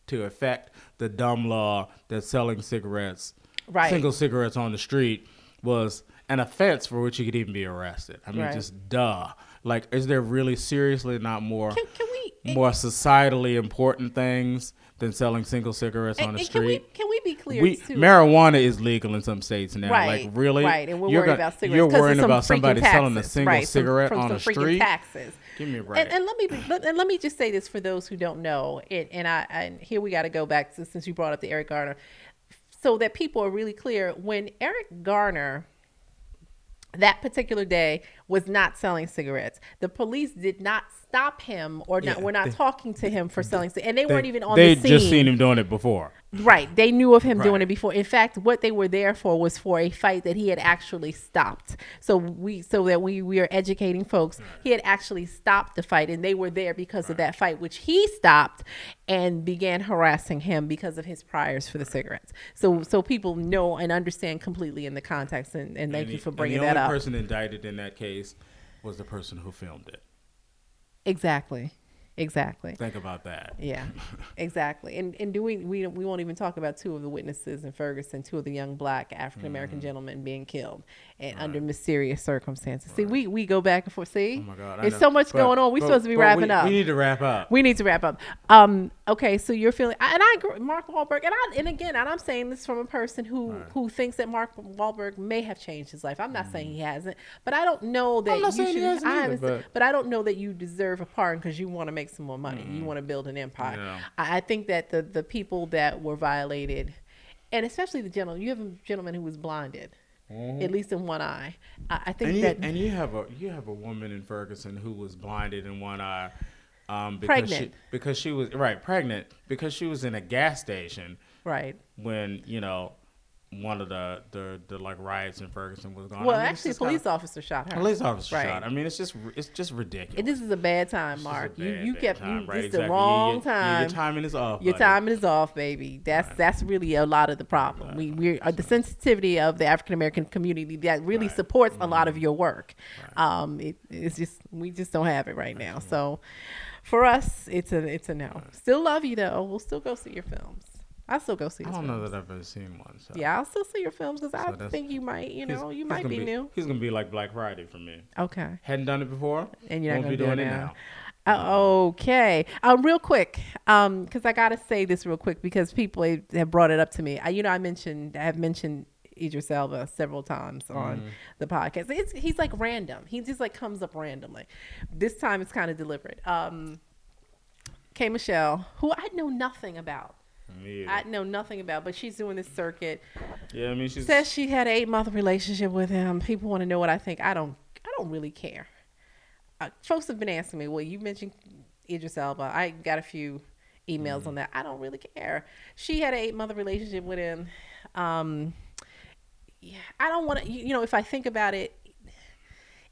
to effect the dumb law that selling cigarettes, Right. single cigarettes on the street was an offense for which you could even be arrested. I mean, Right. just duh. Like, is there really seriously not more Can, can we? more societally important things than selling single cigarettes and, on the and can we? street? Can we be clear we, too? marijuana is legal in some states now. Right, like really, right, and we're You're worried gonna- about cigarettes. You're worrying some about somebody selling a taxes, single right, cigarette from on some the street. Taxes. Give me a break. And, and let me be, let, and let me just say this for those who don't know, and, and I and here we got to go back to since you brought up the Eric Garner, so that people are really clear. When Eric Garner that particular day was not selling cigarettes. The police did not stop him or not. Yeah, We're not they- talking to him for selling cigarettes, and they, They- weren't even on They the scene. just seen him doing it before. Right. They knew of him doing it before. In fact, what they were there for was for a fight that he had actually stopped. So we so that we we are educating folks. He had actually stopped the fight and they were there because of that fight which he stopped and began harassing him because of his priors for the cigarettes. So so people know and understand completely in the context and, and thank you the- for bringing the that only up. person indicted in that case was the person who filmed it. exactly. Exactly. Think about that. Yeah, exactly. And and do we we we won't even talk about two of the witnesses in Ferguson, two of the young black African American Mm-hmm. gentlemen being killed and under mysterious circumstances. See, we we go back and forth. See, Oh my God. I there's know. so much But- going on. We're but- supposed to be wrapping we, up. We need to wrap up. We need to wrap up. Um, okay, so you're feeling, and I agree, Mark Wahlberg, and I, and again, and I'm saying this from a person who who thinks that Mark Wahlberg may have changed his life. I'm not saying he hasn't, but I don't know that Mm. You should. hasn't I either, haven't but- but I don't know that you deserve a pardon because you want to make some more money. You want to build an empire. Yeah. I, I think that the the people that were violated, and especially the gentleman, you have a gentleman who was blinded. At least in one eye, I, I think and you, that and you have a you have a woman in Ferguson who was blinded in one eye, um, because Pregnant. she because she was right pregnant because she was in a gas station right. when you know one of the the, the like riots in Ferguson was going. Well, on. I mean, actually, a police kinda- officer shot her. police officer Right. shot. I mean, it's just it's just ridiculous. And this is a bad time, It's just a Mark. you bad, you bad kept time, you right, this exactly. the wrong you- time. Your timing is off. Your buddy. timing is off, baby. That's that's really a lot of the problem. We we are the sensitivity of the African American community that really Right. supports a lot of your work. Um, it, it's just we just don't have it right now. So for us, it's a it's a no. Still love you though. We'll still go see your films. I'll still go see. I don't know that I've ever seen one. So. Yeah, I'll still see your films because I think you might. You know, you might gonna be, new. He's gonna be like Black Friday for me. Okay. Hadn't done it before. and you're not gonna be do doing it now. now. Uh, okay. Um, real quick, um, because I gotta say this real quick because people have- brought it up to me. I, you know, I mentioned, I have mentioned Idris Elba several times on Mm-hmm. the podcast. It's, he's like random. He just like comes up randomly. This time it's kind of deliberate. Um, K. Michelle, who I know nothing about. Me I know nothing about, but she's doing this circuit. yeah, I mean, she Says she had an eight month relationship with him. People want to know what I think. I don't. I don't really care. Uh, folks have been asking me. Well, you mentioned Idris Elba. I got a few emails on that. I don't really care. She had an eight month relationship with him. Um, yeah, I don't want to. You, you know, if I think about it,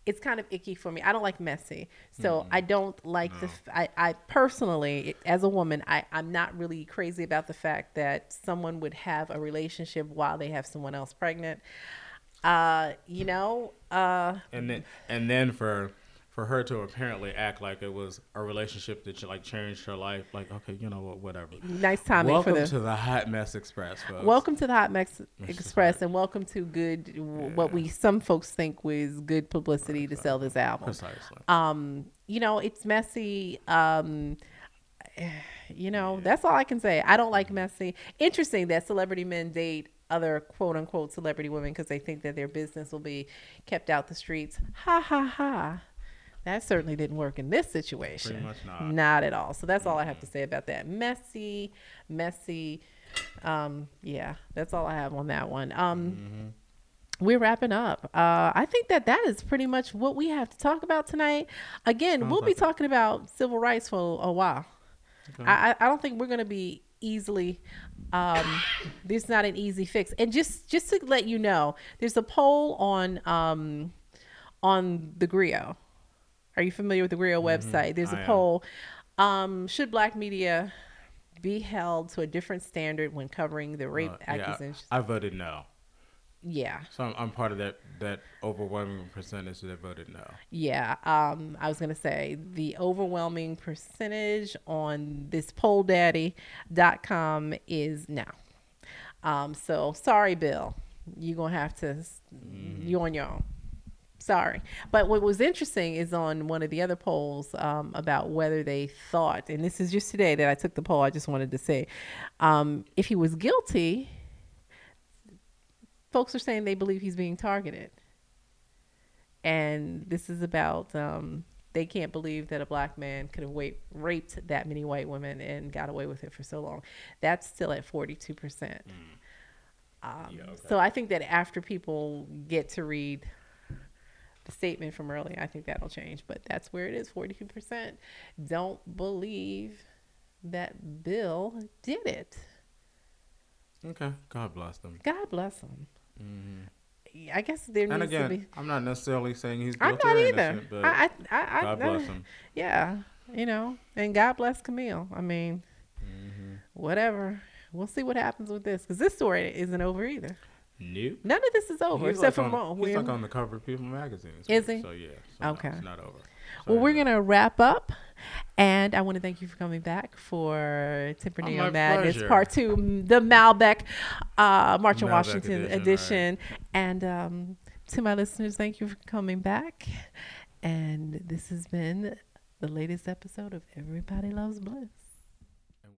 it's kind of icky for me. I don't like messy, so I don't like the. f- I, I personally, as a woman, I I'm not really crazy about the fact that someone would have a relationship while they have someone else pregnant. Uh, you know, uh, and then and then for for her to apparently act like it was a relationship that like changed her life, like okay, you know what, whatever. nice timing Welcome the. to the Hot Mess Express, folks. Welcome to the Hot Mess Express, right. and welcome to good. What we some folks think was good publicity to sell this album. precisely. Um, you know, it's messy. Um, you know, that's all I can say. I don't like messy. Interesting that celebrity men date other quote unquote celebrity women because they think that their business will be kept out the streets. Ha ha ha. That certainly didn't work in this situation. Pretty much not. Not at all. So that's all I have to say about that. Messy, messy. Um, yeah, that's all I have on that one. Um, Mm-hmm. we're wrapping up. Uh, I think that that is pretty much what we have to talk about tonight. Again, Sounds we'll be like it. talking about civil rights for a while. Okay. I, I I don't think we're going to be easily. Um, there's not an easy fix. And just just to let you know, there's a poll on um, on the Grio. Are you familiar with the Real website? There's a Mm-hmm. I poll. Um, should black media be held to a different standard when covering the rape Uh, yeah, accusations? I voted no. yeah. So I'm, I'm part of that that overwhelming percentage that voted no. Yeah, um, I was gonna say the overwhelming percentage on this polldaddy.com is no. Um, so sorry, Bill, you're gonna have to You're on your own. Sorry, but what was interesting is on one of the other polls um, about whether they thought, and this is just today that I took the poll. I just wanted to say, um, if he was guilty, folks are saying they believe he's being targeted and this is about um, they can't believe that a black man could have wa- raped that many white women and got away with it for so long. That's still at forty two percent. Um, Yeah, okay. So I think that after people get to read the statement from earlier, I think that'll change. But that's where it is. Forty two percent don't believe that Bill did it. Okay. God bless them. God bless him. hmm I guess there And needs again, to be. I'm not necessarily saying he's I'm guilty not or either. innocent, but I, I, I, God bless him. Yeah, you know, and God bless Camille. I mean, hmm whatever. We'll see what happens with this because this story isn't over either. Nope. None of this is over He's except like for on. He's like on the cover of People magazine. Is he? So yeah. So no, Okay. it's not over. So, well, we're gonna wrap up, and I want to thank you for coming back for Tempranillo Oh, Madness pleasure. Part Two, the Malbec uh, March Malbec Washington edition, edition. And um, to my listeners, thank you for coming back. And this has been the latest episode of Everybody Loves Bliss.